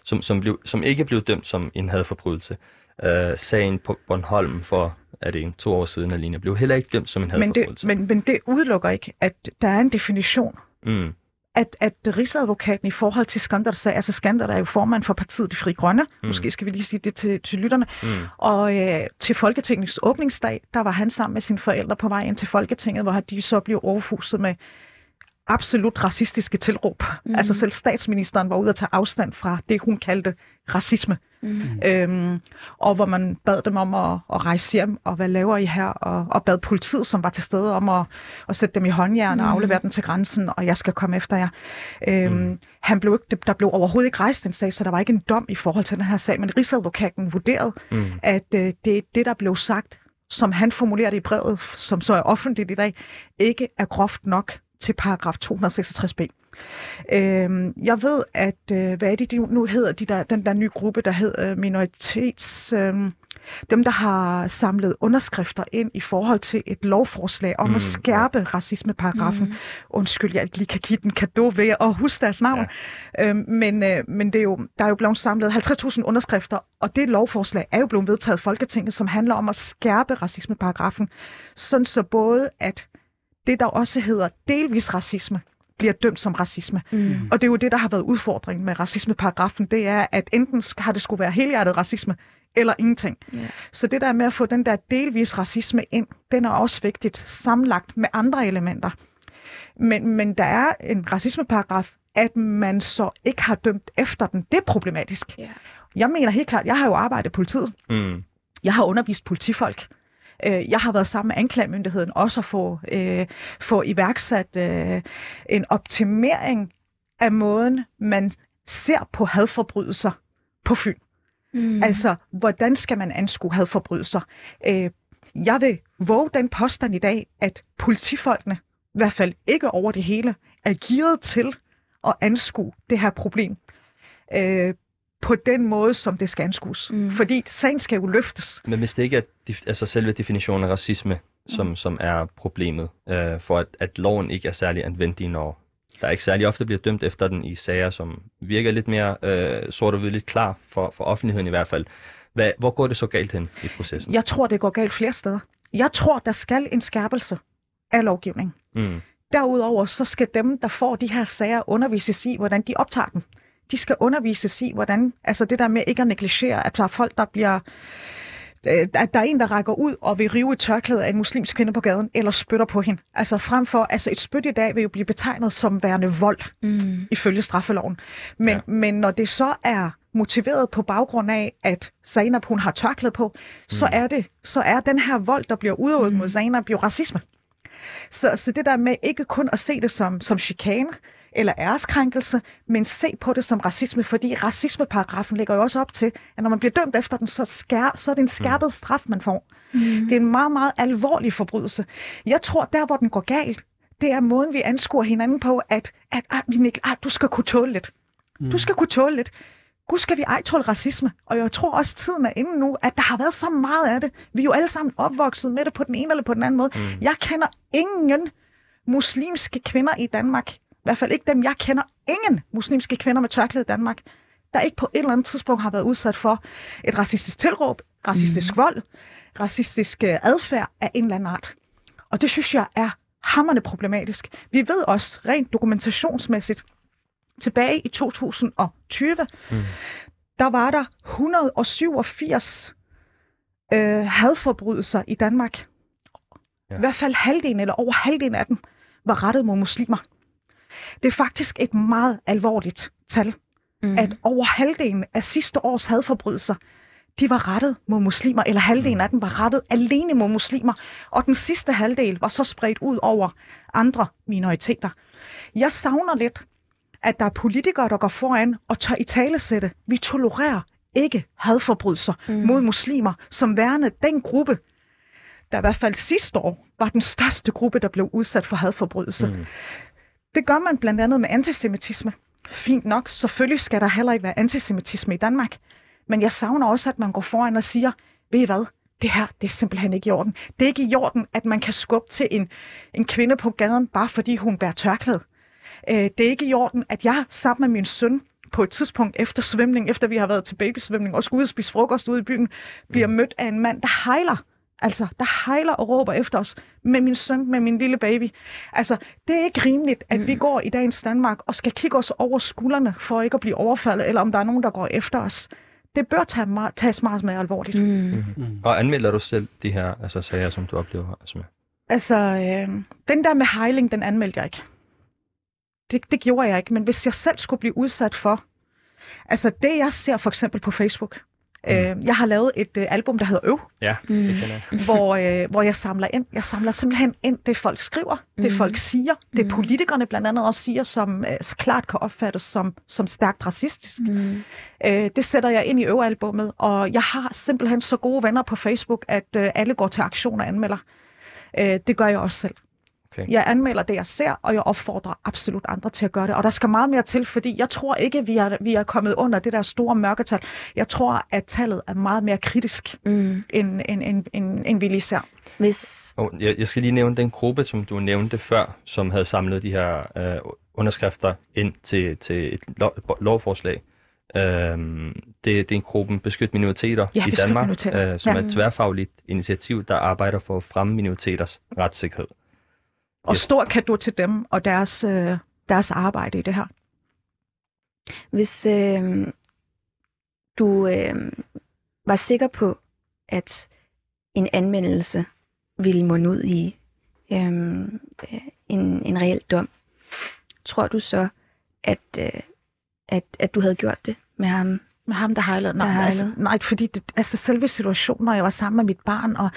som, som, blev, som ikke blev dømt som en hadforbrydelse. Uh, sagen på Bornholm for, er det en to år siden alene, blev heller ikke dømt som en men, hadforbrydelse. det, men, men det udelukker ikke, at der er en definition mm. At, at Rigsadvokaten i forhold til Skander sagde, altså Skander er jo formand for partiet De Fri Grønne, mm. måske skal vi lige sige det til, til lytterne, Mm. og øh, til Folketingets åbningsdag, der var han sammen med sine forældre på vej ind til Folketinget, hvor de så blev overfuset med absolut racistiske tilråb. Mm. Altså selv statsministeren var ude at tage afstand fra det, hun kaldte racisme. Mm. Øhm, og hvor man bad dem om at, at rejse hjem, og hvad laver I her? Og, og bad politiet, som var til stede, om at, at sætte dem i håndjern og Mm. aflevere dem til grænsen, og jeg skal komme efter jer. Øhm, Mm. han blev ikke, der blev overhovedet ikke rejst en sag, så der var ikke en dom i forhold til den her sag, men Rigsadvokaten vurderede, Mm. at øh, det, det, der blev sagt, som han formulerer det i brevet, som så er offentligt i dag, ikke er groft nok til paragraf 266b. Øhm, jeg ved, at, øh, hvad er det, de nu- hedder, de der, den der nye gruppe, der hedder minoritets... Øh, dem, der har samlet underskrifter ind i forhold til et lovforslag om Mm, mm, at skærpe racismeparagrafen. Mm. Undskyld, jeg ikke lige kan give den kado ved at huske deres navn. Ja. Øhm, men øh, men det er jo, der er jo blevet samlet 50.000 underskrifter, og det lovforslag er jo blevet vedtaget i Folketinget, som handler om at skærpe racismeparagrafen, sådan så både at det, der også hedder delvis racisme, bliver dømt som racisme. Mm. Og det er jo det, der har været udfordringen med racismeparagrafen, det er, at enten har det skulle være helhjertet racisme, eller ingenting. Ja. Så det der med at få den der delvis racisme ind, den er også vigtigt, sammenlagt med andre elementer. Men, men der er en racismeparagraf, at man så ikke har dømt efter den. Det er problematisk. Ja. Jeg mener helt klart, jeg har jo arbejdet i politiet. Mm. Jeg har undervist politifolk. Øh, Jeg har været sammen med anklagemyndigheden også at få, øh, få iværksat øh, en optimering af måden, man ser på hadforbrydelser på Fyn. Mm. Mm. Altså, hvordan skal man anskue hadforbrydelser? Øh, jeg vil våge den påstand i dag, at politifolkene, i hvert fald ikke over det hele, er gearet til at anskue det her problem øh, på den måde, som det skal anskues. Mm. Fordi sagen skal jo løftes. Men hvis det ikke er altså selve definitionen af racisme, som, Mm. som er problemet, øh, for at, at loven ikke er særlig anvendelig, når der ikke særlig ofte bliver dømt efter den i sager, som virker lidt mere øh, sort og hvid, lidt klar for, for offentligheden i hvert fald. Hvad, hvor går det så galt hen i processen? Jeg tror, det går galt flere steder. Jeg tror, der skal en skærpelse af lovgivning. Mm. Derudover så skal dem, der får de her sager, undervises i, hvordan de optager dem. De skal undervises i, hvordan, altså det der med ikke at negligere, at der er folk, der bliver, øh, at der er en, der rækker ud og vil rive et tørklæde af en muslimsk kvinde på gaden, eller spytter på hende. Altså frem for, altså et spyt i dag vil jo blive betegnet som værende vold, Mm. ifølge straffeloven. Men, Ja. ja. men når det så er motiveret på baggrund af, at Zainab hun har tørklæde på, så Mm. er det, så er den her vold, der bliver udøvet Mm. mod Zainab, jo racisme. Så, så det der med ikke kun at se det som, som chikane eller ærekrænkelse, men se på det som racisme, fordi racismeparagrafen lægger jo også op til, at når man bliver dømt efter den, så, skær, så er det en skærpet straf, man får. Mm. Det er en meget, meget alvorlig forbrydelse. Jeg tror, der hvor den går galt, det er måden, vi anskuer hinanden på, at, at, at vi, nik- ah, du skal kunne tåle lidt. Du skal kunne tåle lidt. Gud skal vi ej tåle racisme. Og jeg tror også, tiden er inde nu, at der har været så meget af det. Vi er jo alle sammen opvokset med det på den ene eller på den anden måde. Mm. Jeg kender ingen muslimske kvinder i Danmark. I hvert fald ikke dem, jeg kender. Ingen muslimske kvinder med tørklæde i Danmark, der ikke på et eller andet tidspunkt har været udsat for et racistisk tilråb, racistisk mm. vold, racistisk øh, adfærd af en eller anden art. Og det synes jeg er hammerne problematisk. Vi ved også rent dokumentationsmæssigt, tilbage i 2020, Mm. der var der 187 øh, hadforbrydelser i Danmark. Ja. I hvert fald halvdelen eller over halvdelen af dem var rettet mod muslimer. Det er faktisk et meget alvorligt tal, Mm. at over halvdelen af sidste års hadforbrydelser, de var rettet mod muslimer, eller halvdelen af dem var rettet alene mod muslimer, og den sidste halvdel var så spredt ud over andre minoriteter. Jeg savner lidt, at der er politikere, der går foran og tør i talesætte. Vi tolererer ikke hadforbrydelser Mm. mm. mod muslimer, som værende den gruppe, der i hvert fald sidste år var den største gruppe, der blev udsat for hadforbrydelser. Mm. Mm. Det gør man blandt andet med antisemitisme. Fint nok, selvfølgelig skal der heller ikke være antisemitisme i Danmark. Men jeg savner også, at man går foran og siger, ved I hvad, det her, det er simpelthen ikke i orden. Det er ikke i orden, at man kan skubbe til en, en kvinde på gaden, bare fordi hun bærer tørklæde. Øh, det er ikke i orden, at jeg sammen med min søn på et tidspunkt efter svømning, efter vi har været til babysvømning og skulle ud og spise frokost ude i byen, bliver mødt af en mand, der hejler Altså, der hejler og råber efter os med min søn, med min lille baby. Altså, det er ikke rimeligt, at mm. vi går i dagens Danmark og skal kigge os over skuldrene for ikke at blive overfaldet, eller om der er nogen, der går efter os. Det bør tage meget, tages meget mere alvorligt. Mm. Mm-hmm. Og anmelder du selv de her altså, sager, som du oplever? Altså? Altså, øh, den der med hejling, den anmeldte jeg ikke. Det, det gjorde jeg ikke, men hvis jeg selv skulle blive udsat for, altså det jeg ser for eksempel på Facebook, Mm. Øh, jeg har lavet et øh, album, der hedder Øv. Ja, mm. det kender jeg. Hvor, øh, hvor jeg samler ind. Jeg samler simpelthen ind det, folk skriver, mm. det folk siger, det mm. politikerne blandt andet også siger, som øh, så klart kan opfattes som, som stærkt racistisk. Mm. Øh, det sætter jeg ind i Øv-albummet, og jeg har simpelthen så gode venner på Facebook, at øh, alle går til aktion og anmelder. Øh, det gør jeg også selv. Okay. Jeg anmelder det, jeg ser, og jeg opfordrer absolut andre til at gøre det. Og der skal meget mere til, fordi jeg tror ikke, vi er, vi er kommet under det der store mørketal. Jeg tror, at tallet er meget mere kritisk, mm. end, end, end, end, end vi lige ser. Hvis... Oh, jeg, jeg skal lige nævne den gruppe, som du nævnte før, som havde samlet de her øh, underskrifter ind til, til et lov, lovforslag. Øhm, det, det er en gruppe Beskyt Minoriteter ja, i Danmark, minoriteter. Øh, som ja. er et tværfagligt initiativ, der arbejder for at fremme minoriteters retssikkerhed. Og yes. stor kado til dem og deres, øh, deres arbejde i det her. Hvis øh, du øh, var sikker på, at en anmeldelse ville munde ud i øh, en, en reel dom, tror du så, at, øh, at, at du havde gjort det med ham? Med ham, der hejlede? Nej, der altså, nej fordi det, altså selve situationen, når jeg var sammen med mit barn, og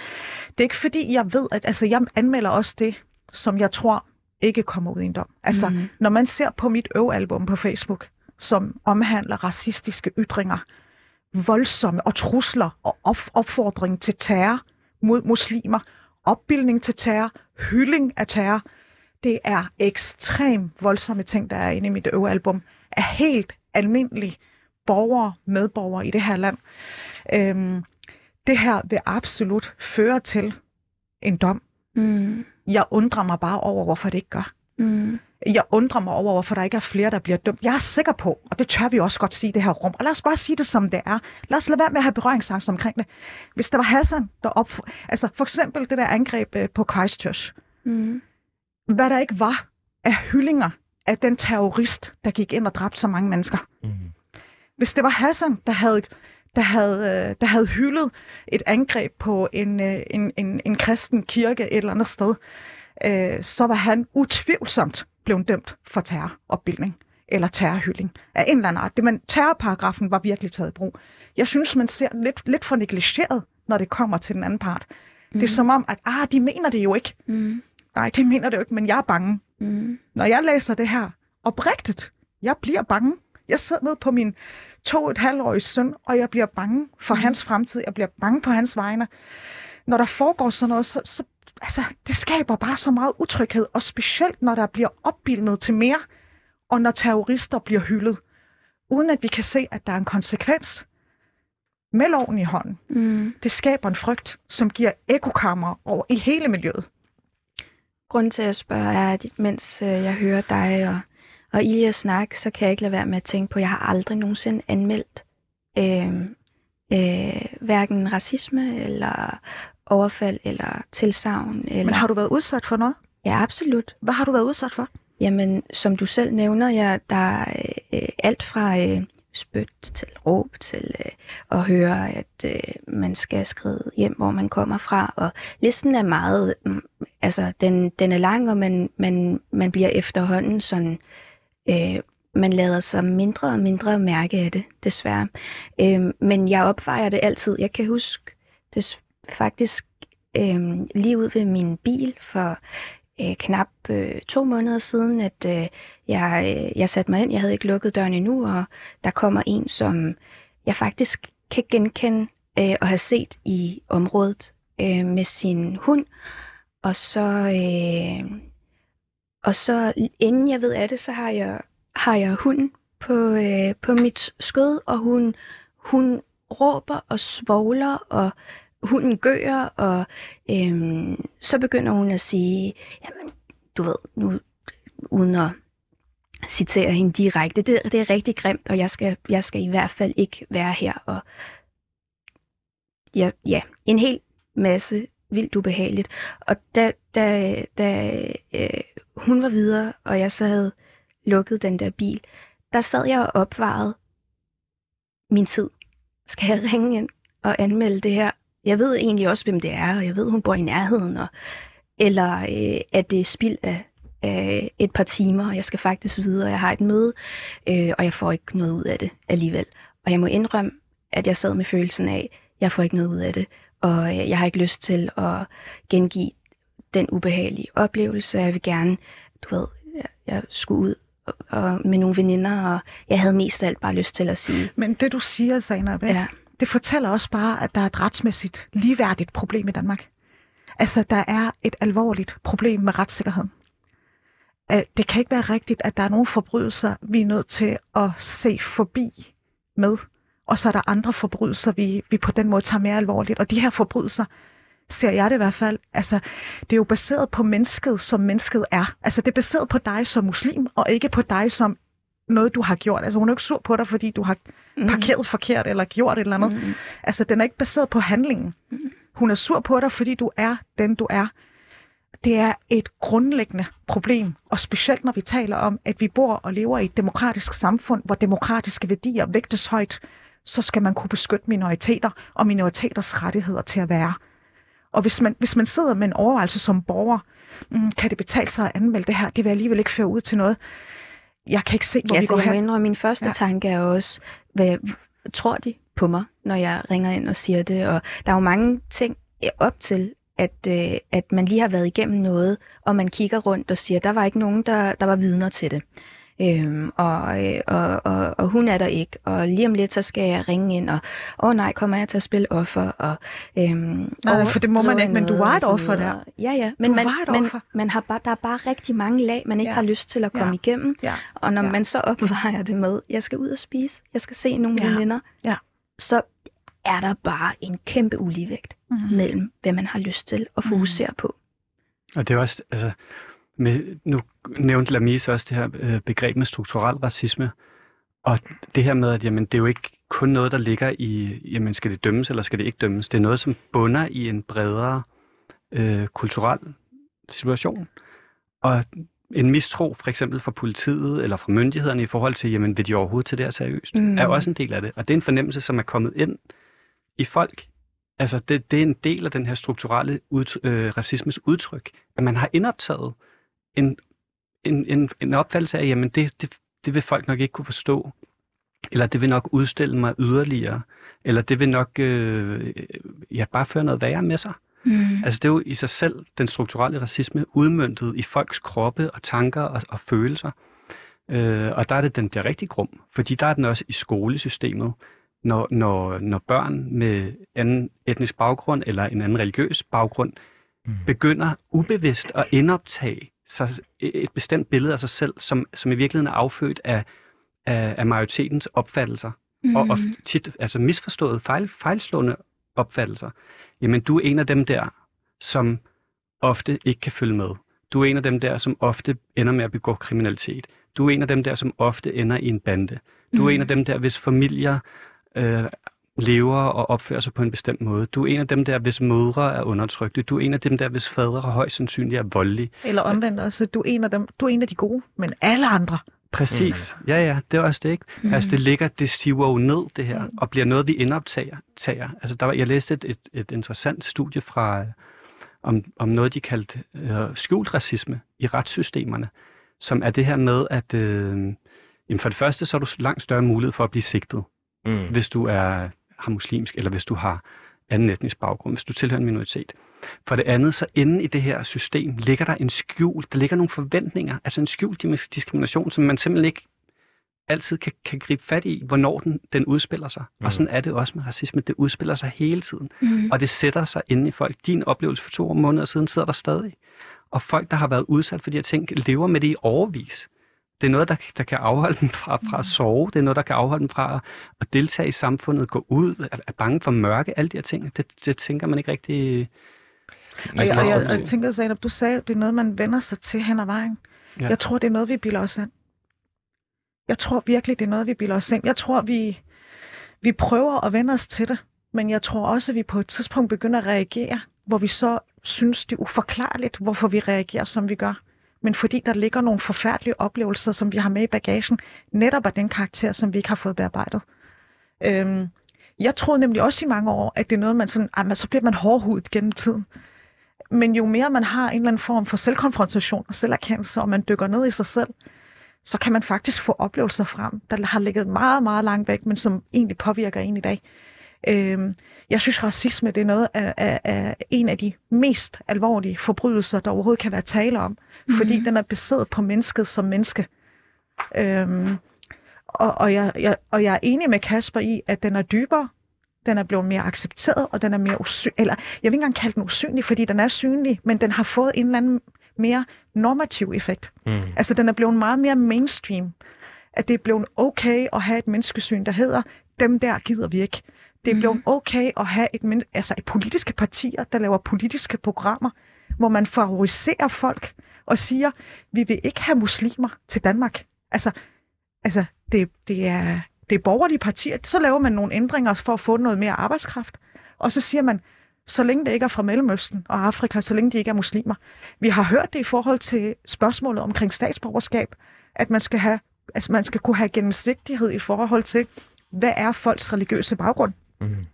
det er ikke fordi, jeg ved, at altså, jeg anmelder også det, som jeg tror ikke kommer ud i en dom. Altså, mm. når man ser på mit øvalbum på Facebook, som omhandler racistiske ytringer, voldsomme og trusler og op- opfordring til terror mod muslimer, opbildning til terror, hylling af terror, det er ekstremt voldsomme ting, der er inde i mit øvalbum, af helt almindelige borgere, medborgere i det her land. Øhm, det her vil absolut føre til en dom. Mm. Jeg undrer mig bare over, hvorfor det ikke gør. Mm. Jeg undrer mig over, hvorfor der ikke er flere, der bliver dømt. Jeg er sikker på, og det tør vi også godt sige i det her rum, og lad os bare sige det, som det er. Lad os lade være med at have berøringsangst omkring det. Hvis der var Hassan, der op... Altså for eksempel det der angreb øh, på Christchurch. Mm. Hvad der ikke var af hyllinger af den terrorist, der gik ind og dræbte så mange mennesker. Mm. Hvis det var Hassan, der havde der havde, øh, der havde hyldet et angreb på en, øh, en, en, en kristen kirke et eller andet sted, øh, så var han utvivlsomt blevet dømt for terroropbildning eller terrorhylling af en eller anden art. Det, men terrorparagrafen var virkelig taget i brug. Jeg synes, man ser lidt, lidt for negligeret, når det kommer til den anden part. Mm. Det er mm. som om, at ah, de mener det jo ikke. Mm. Nej, de mener det jo ikke, men jeg er bange. Mm. Når jeg læser det her oprigtigt, jeg bliver bange. Jeg sidder ned på min to et halvårige søn, og jeg bliver bange for mm. hans fremtid. Jeg bliver bange på hans vegne. Når der foregår sådan noget, så, så altså, det skaber bare så meget utryghed, og specielt når der bliver opbildet til mere, og når terrorister bliver hyldet, uden at vi kan se, at der er en konsekvens med loven i hånden. Mm. Det skaber en frygt, som giver ekokammer over i hele miljøet. Grunden til at spørge er, at mens øh, jeg hører dig og og i at snakke, så kan jeg ikke lade være med at tænke på, at jeg har aldrig nogensinde anmeldt øh, øh, hverken racisme eller overfald eller tilsavn. Eller... Men har du været udsat for noget? Ja, absolut. Hvad har du været udsat for? Jamen, som du selv nævner, ja, der er øh, alt fra øh, spyt til råb til øh, at høre, at øh, man skal skride hjem, hvor man kommer fra. Og listen er meget, øh, altså den, den er lang, og man, man, man bliver efterhånden sådan øh, man lader sig mindre og mindre mærke af det, desværre. Øh, men jeg opvejer det altid. Jeg kan huske det faktisk øh, lige ud ved min bil for øh, knap øh, to måneder siden, at øh, jeg, øh, jeg satte mig ind. Jeg havde ikke lukket døren endnu, og der kommer en, som jeg faktisk kan genkende øh, og have set i området øh, med sin hund. Og så øh, og så inden jeg ved af det, så har jeg, har jeg hunden på, øh, på mit skød, og hun, hun råber og svogler, og hunden gør, og øh, så begynder hun at sige, jamen, du ved, nu uden at citere hende direkte, det, det er rigtig grimt, og jeg skal, jeg skal i hvert fald ikke være her. Og ja, ja en hel masse vildt ubehageligt. Og da, da, da øh, hun var videre, og jeg så havde lukket den der bil, der sad jeg og opvarede min tid. Skal jeg ringe ind og anmelde det her? Jeg ved egentlig også, hvem det er, og jeg ved, hun bor i nærheden, og, eller øh, at det er spild af, af et par timer, og jeg skal faktisk videre, og jeg har et møde, øh, og jeg får ikke noget ud af det alligevel. Og jeg må indrømme, at jeg sad med følelsen af, jeg får ikke noget ud af det, og øh, jeg har ikke lyst til at gengive den ubehagelige oplevelse. Jeg vil gerne, du ved, jeg, jeg skulle ud og, og med nogle veninder, og jeg havde mest af alt bare lyst til at sige, Men det, du siger, Zainab, ikke? ja, det fortæller også bare, at der er et retsmæssigt ligeværdigt problem i Danmark. Altså, der er et alvorligt problem med retssikkerheden. Det kan ikke være rigtigt, at der er nogle forbrydelser, vi er nødt til at se forbi med, og så er der andre forbrydelser, vi, vi på den måde tager mere alvorligt. Og de her forbrydelser, ser jeg det i hvert fald, altså, det er jo baseret på mennesket, som mennesket er. Altså, det er baseret på dig som muslim, og ikke på dig som noget, du har gjort. Altså, hun er jo ikke sur på dig, fordi du har Mhm. parkeret forkert eller gjort et eller andet. Mhm. Altså, den er ikke baseret på handlingen. Hun er sur på dig, fordi du er den, du er. Det er et grundlæggende problem, og specielt når vi taler om, at vi bor og lever i et demokratisk samfund, hvor demokratiske værdier vægtes højt, så skal man kunne beskytte minoriteter og minoriteters rettigheder til at være. Og hvis man, hvis man sidder med en overvejelse som borger, mm, kan det betale sig at anmelde det her? Det vil alligevel ikke føre ud til noget. Jeg kan ikke se, hvor vi altså, går jeg hen. indrømme, min første Ja. ja. tanke er også, hvad, tror de på mig, når jeg ringer ind og siger det? Og der er jo mange ting op til, at, øh, at man lige har været igennem noget, og man kigger rundt og siger, der var ikke nogen, der, der var vidner til det. Øhm, og, øh, og, og, og hun er der ikke, og lige om lidt, så skal jeg ringe ind, og åh oh, nej, kommer jeg til at spille offer? Og, øhm, Nej, nej, for det må man ikke, men du var og et offer der. Ja, ja, men, Du man, var et men offer. man har bare, der er bare rigtig mange lag, man ikke Ja. har lyst til at komme Ja. igennem. Ja. Og når Ja. man så opvejer det med, jeg skal ud og spise, jeg skal se nogle Ja. ja. veninder, Ja. så er der bare en kæmpe uligevægt Mm. mellem, hvad man har lyst til at fokusere på. Og det er også, altså, med, nu nævnte Lamise også det her øh, begreb med strukturel racisme, og det her med, at jamen, det er jo ikke kun noget, der ligger i, jamen, skal det dømmes, eller skal det ikke dømmes? Det er noget, som bunder i en bredere øh, kulturel situation. Og en mistro, for eksempel fra politiet eller fra myndighederne i forhold til, jamen, vil de overhovedet til det her seriøst, Mm. er også en del af det. Og det er en fornemmelse, som er kommet ind i folk. Altså, det, det er en del af den her strukturelle ud, øh, racismes udtryk, at man har indoptaget en, en, en, en opfattelse af, jamen, det, det, det vil folk nok ikke kunne forstå, eller det vil nok udstille mig yderligere, eller det vil nok øh, ja, bare føre noget værre med sig. Mm. Altså det er jo i sig selv den strukturelle racisme udmyndtet i folks kroppe og tanker og, og følelser. Øh, og der er det, den bliver rigtig grum, fordi der er den også i skolesystemet, når, når, når børn med anden etnisk baggrund eller en anden religiøs baggrund Mm. begynder ubevidst at indoptage sig, et bestemt billede af sig selv, som, som i virkeligheden er affødt af, af, af majoritetens opfattelser Mm. og, og tit altså misforstået, fejl, fejlslående opfattelser. Jamen, du er en af dem der, som ofte ikke kan følge med. Du er en af dem der, som ofte ender med at begå kriminalitet. Du er en af dem der, som ofte ender i en bande. Du er en af dem der, hvis familier øh, lever og opfører sig på en bestemt måde. Du er en af dem der, hvis mødre er undertrykte. Du er en af dem der, hvis fædre højst sandsynligt er voldelige. Eller omvendt også, du er en af dem, du er en af de gode, men alle andre. Præcis. Mm. Ja, ja, det er også det, ikke? Mm. Altså, det ligger, det siver jo ned, det her, og bliver noget, vi indoptager. Tager. Altså, der var, jeg læste et, et, et interessant studie fra, om, om noget, de kaldte øh, skjult racisme i retssystemerne, som er det her med, at øh, jamen for det første, så er du langt større mulighed for at blive sigtet, Mm. hvis du er har muslimsk, eller hvis du har anden etnisk baggrund, hvis du tilhører en minoritet. For det andet, så inde i det her system ligger der en skjult, der ligger nogle forventninger, altså en skjult dis- diskrimination, som man simpelthen ikke altid kan, kan gribe fat i, hvornår den, den udspiller sig. Mm. Mm. Og sådan er det også med racisme. Det udspiller sig hele tiden. Mm. Og det sætter sig inde i folk. Din oplevelse for to måneder siden sidder der stadig. Og folk, der har været udsat for de her ting, lever med det i overvis. Det er noget, der, der kan afholde dem fra, fra at sove. Det er noget, der kan afholde dem fra at, at deltage i samfundet, gå ud, er, er bange for mørke, alle de her ting. Det, det tænker man ikke rigtig... Og jeg, og jeg, jeg tænker, Zainab, du sagde, det er noget, man vender sig til hen ad vejen. Ja. Jeg tror, det er noget, vi bilder os ind. Jeg tror virkelig, det er noget, vi bilder os ind. Jeg tror, vi, vi prøver at vende os til det, men jeg tror også, at vi på et tidspunkt begynder at reagere hvor vi så synes, det er uforklarligt, hvorfor vi reagerer, som vi gør. Men fordi der ligger nogle forfærdelige oplevelser, som vi har med i bagagen, netop af den karakter, som vi ikke har fået bearbejdet. Øhm, jeg troede nemlig også i mange år, at det er noget, man sådan, at man, så bliver man hårdhudet gennem tiden. Men jo mere man har en eller anden form for selvkonfrontation og selverkendelse, og man dykker ned i sig selv, så kan man faktisk få oplevelser frem, der har ligget meget, meget langt væk, men som egentlig påvirker en i dag. Øhm, jeg synes, racisme det er noget af, af, af en af de mest alvorlige forbrydelser, der overhovedet kan være tale om, mm. fordi den er baseret på mennesket som menneske. Øhm, og, og, jeg, jeg, og jeg er enig med Kasper i, at den er dybere, den er blevet mere accepteret, og den er mere usynlig, eller jeg vil ikke engang kalde den usynlig, fordi den er synlig, men den har fået en eller anden mere normativ effekt. Mm. Altså den er blevet meget mere mainstream. At det er blevet okay at have et menneskesyn, der hedder, dem der gider vi ikke. Det er blevet mm. okay at have et, altså et politiske partier, der laver politiske programmer, hvor man favoriserer folk og siger, vi vil ikke have muslimer til Danmark. Altså, altså det, det, er, det er borgerlige partier. Så laver man nogle ændringer for at få noget mere arbejdskraft. Og så siger man, så længe det ikke er fra Mellemøsten og Afrika, så længe de ikke er muslimer. Vi har hørt det i forhold til spørgsmålet omkring statsborgerskab, at man skal, have, altså man skal kunne have gennemsigtighed i forhold til, hvad er folks religiøse baggrund? Mm.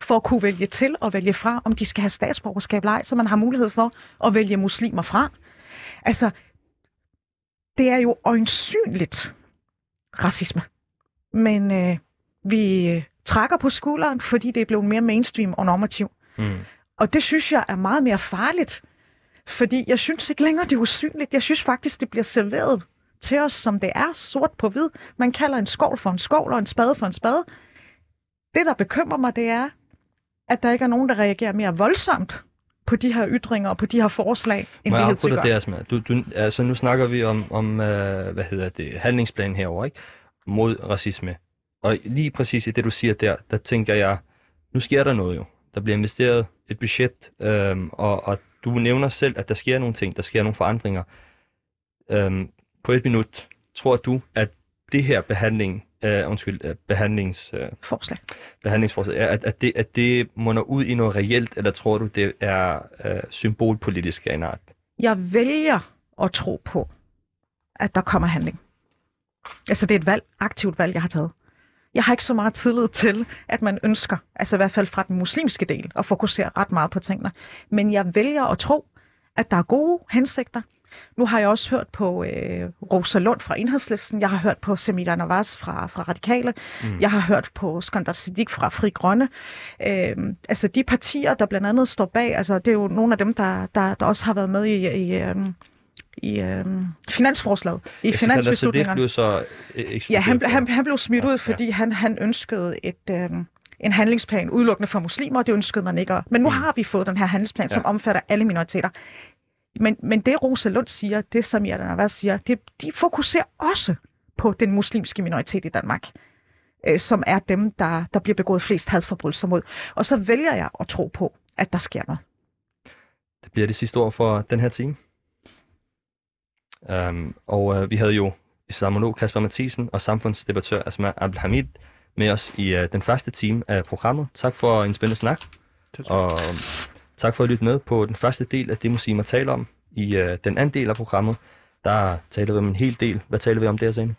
For at kunne vælge til og vælge fra, om de skal have statsborgerskab eller ej, så man har mulighed for at vælge muslimer fra. Altså, det er jo øjensynligt racisme. Men øh, vi øh, trækker på skulderen, fordi det er blevet mere mainstream og normativ. Mm. Og det synes jeg er meget mere farligt, fordi jeg synes ikke længere, det er usynligt. Jeg synes faktisk, det bliver serveret til os, som det er, sort på hvid. Man kalder en skål for en skål og en spade for en spade. Det, der bekymrer mig, det er, at der ikke er nogen, der reagerer mere voldsomt på de her ytringer og på de her forslag, end Må vi hidtil gør. Det, du, du, altså, nu snakker vi om, om uh, hvad hedder det, handlingsplan herover ikke? mod racisme. Og lige præcis i det, du siger der, der tænker jeg, nu sker der noget jo. Der bliver investeret et budget, øhm, og, og du nævner selv, at der sker nogle ting, der sker nogle forandringer. Øhm, på et minut, tror du, at det her behandling, øh, undskyld, øh, behandlings, øh, Forslag. behandlingsforslag, at, at, det, at det munder ud i noget reelt, eller tror du, det er øh, symbolpolitisk af en art? Jeg vælger at tro på, at der kommer handling. Altså det er et valg, aktivt valg, jeg har taget. Jeg har ikke så meget tillid til, at man ønsker, altså i hvert fald fra den muslimske del, at fokusere ret meget på tingene. Men jeg vælger at tro, at der er gode hensigter. Nu har jeg også hørt på øh, Rosa Lund fra Enhedslisten, jeg har hørt på Semida Navas fra, fra Radikale, mm. jeg har hørt på Skandar Siddiq fra Fri Grønne. Øh, altså de partier, der blandt andet står bag, altså det er jo nogle af dem, der, der, der også har været med i, i øh, i øh, finansforslaget, i ja, finansbeslutningerne. Det blev så ja, han, han, han blev smidt ud, fordi ja. han, han ønskede et, øh, en handlingsplan udelukkende for muslimer, og det ønskede man ikke. Men nu mm. har vi fået den her handlingsplan, ja. som omfatter alle minoriteter. Men, men det Rosa Lund siger, det som jeg hvad siger, det, de fokuserer også på den muslimske minoritet i Danmark, øh, som er dem, der, der bliver begået flest hadforbrydelser mod. Og så vælger jeg at tro på, at der sker noget. Det bliver det sidste ord for den her time. Um, og uh, vi havde jo islamolog Kasper Mathisen og samfundsdebattør Asma Abdelhamid med os i uh, den første time af programmet. Tak for en spændende snak. Tak. Og um, tak for at lytte med på den første del af det, muslimer taler om. I uh, den anden del af programmet, der taler vi om en hel del. Hvad taler vi om der, Zane?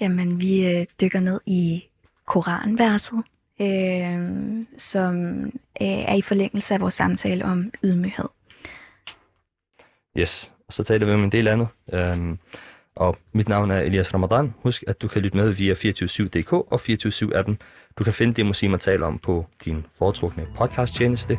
Jamen, vi øh, dykker ned i Koranverset, øh, som øh, er i forlængelse af vores samtale om ydmyghed. Yes, og så taler vi om en del andet. Um, og mit navn er Elias Ramadan. Husk, at du kan lytte med via 247.dk og 247-appen. Du kan finde det, muslimer taler om på din foretrukne podcast-tjeneste.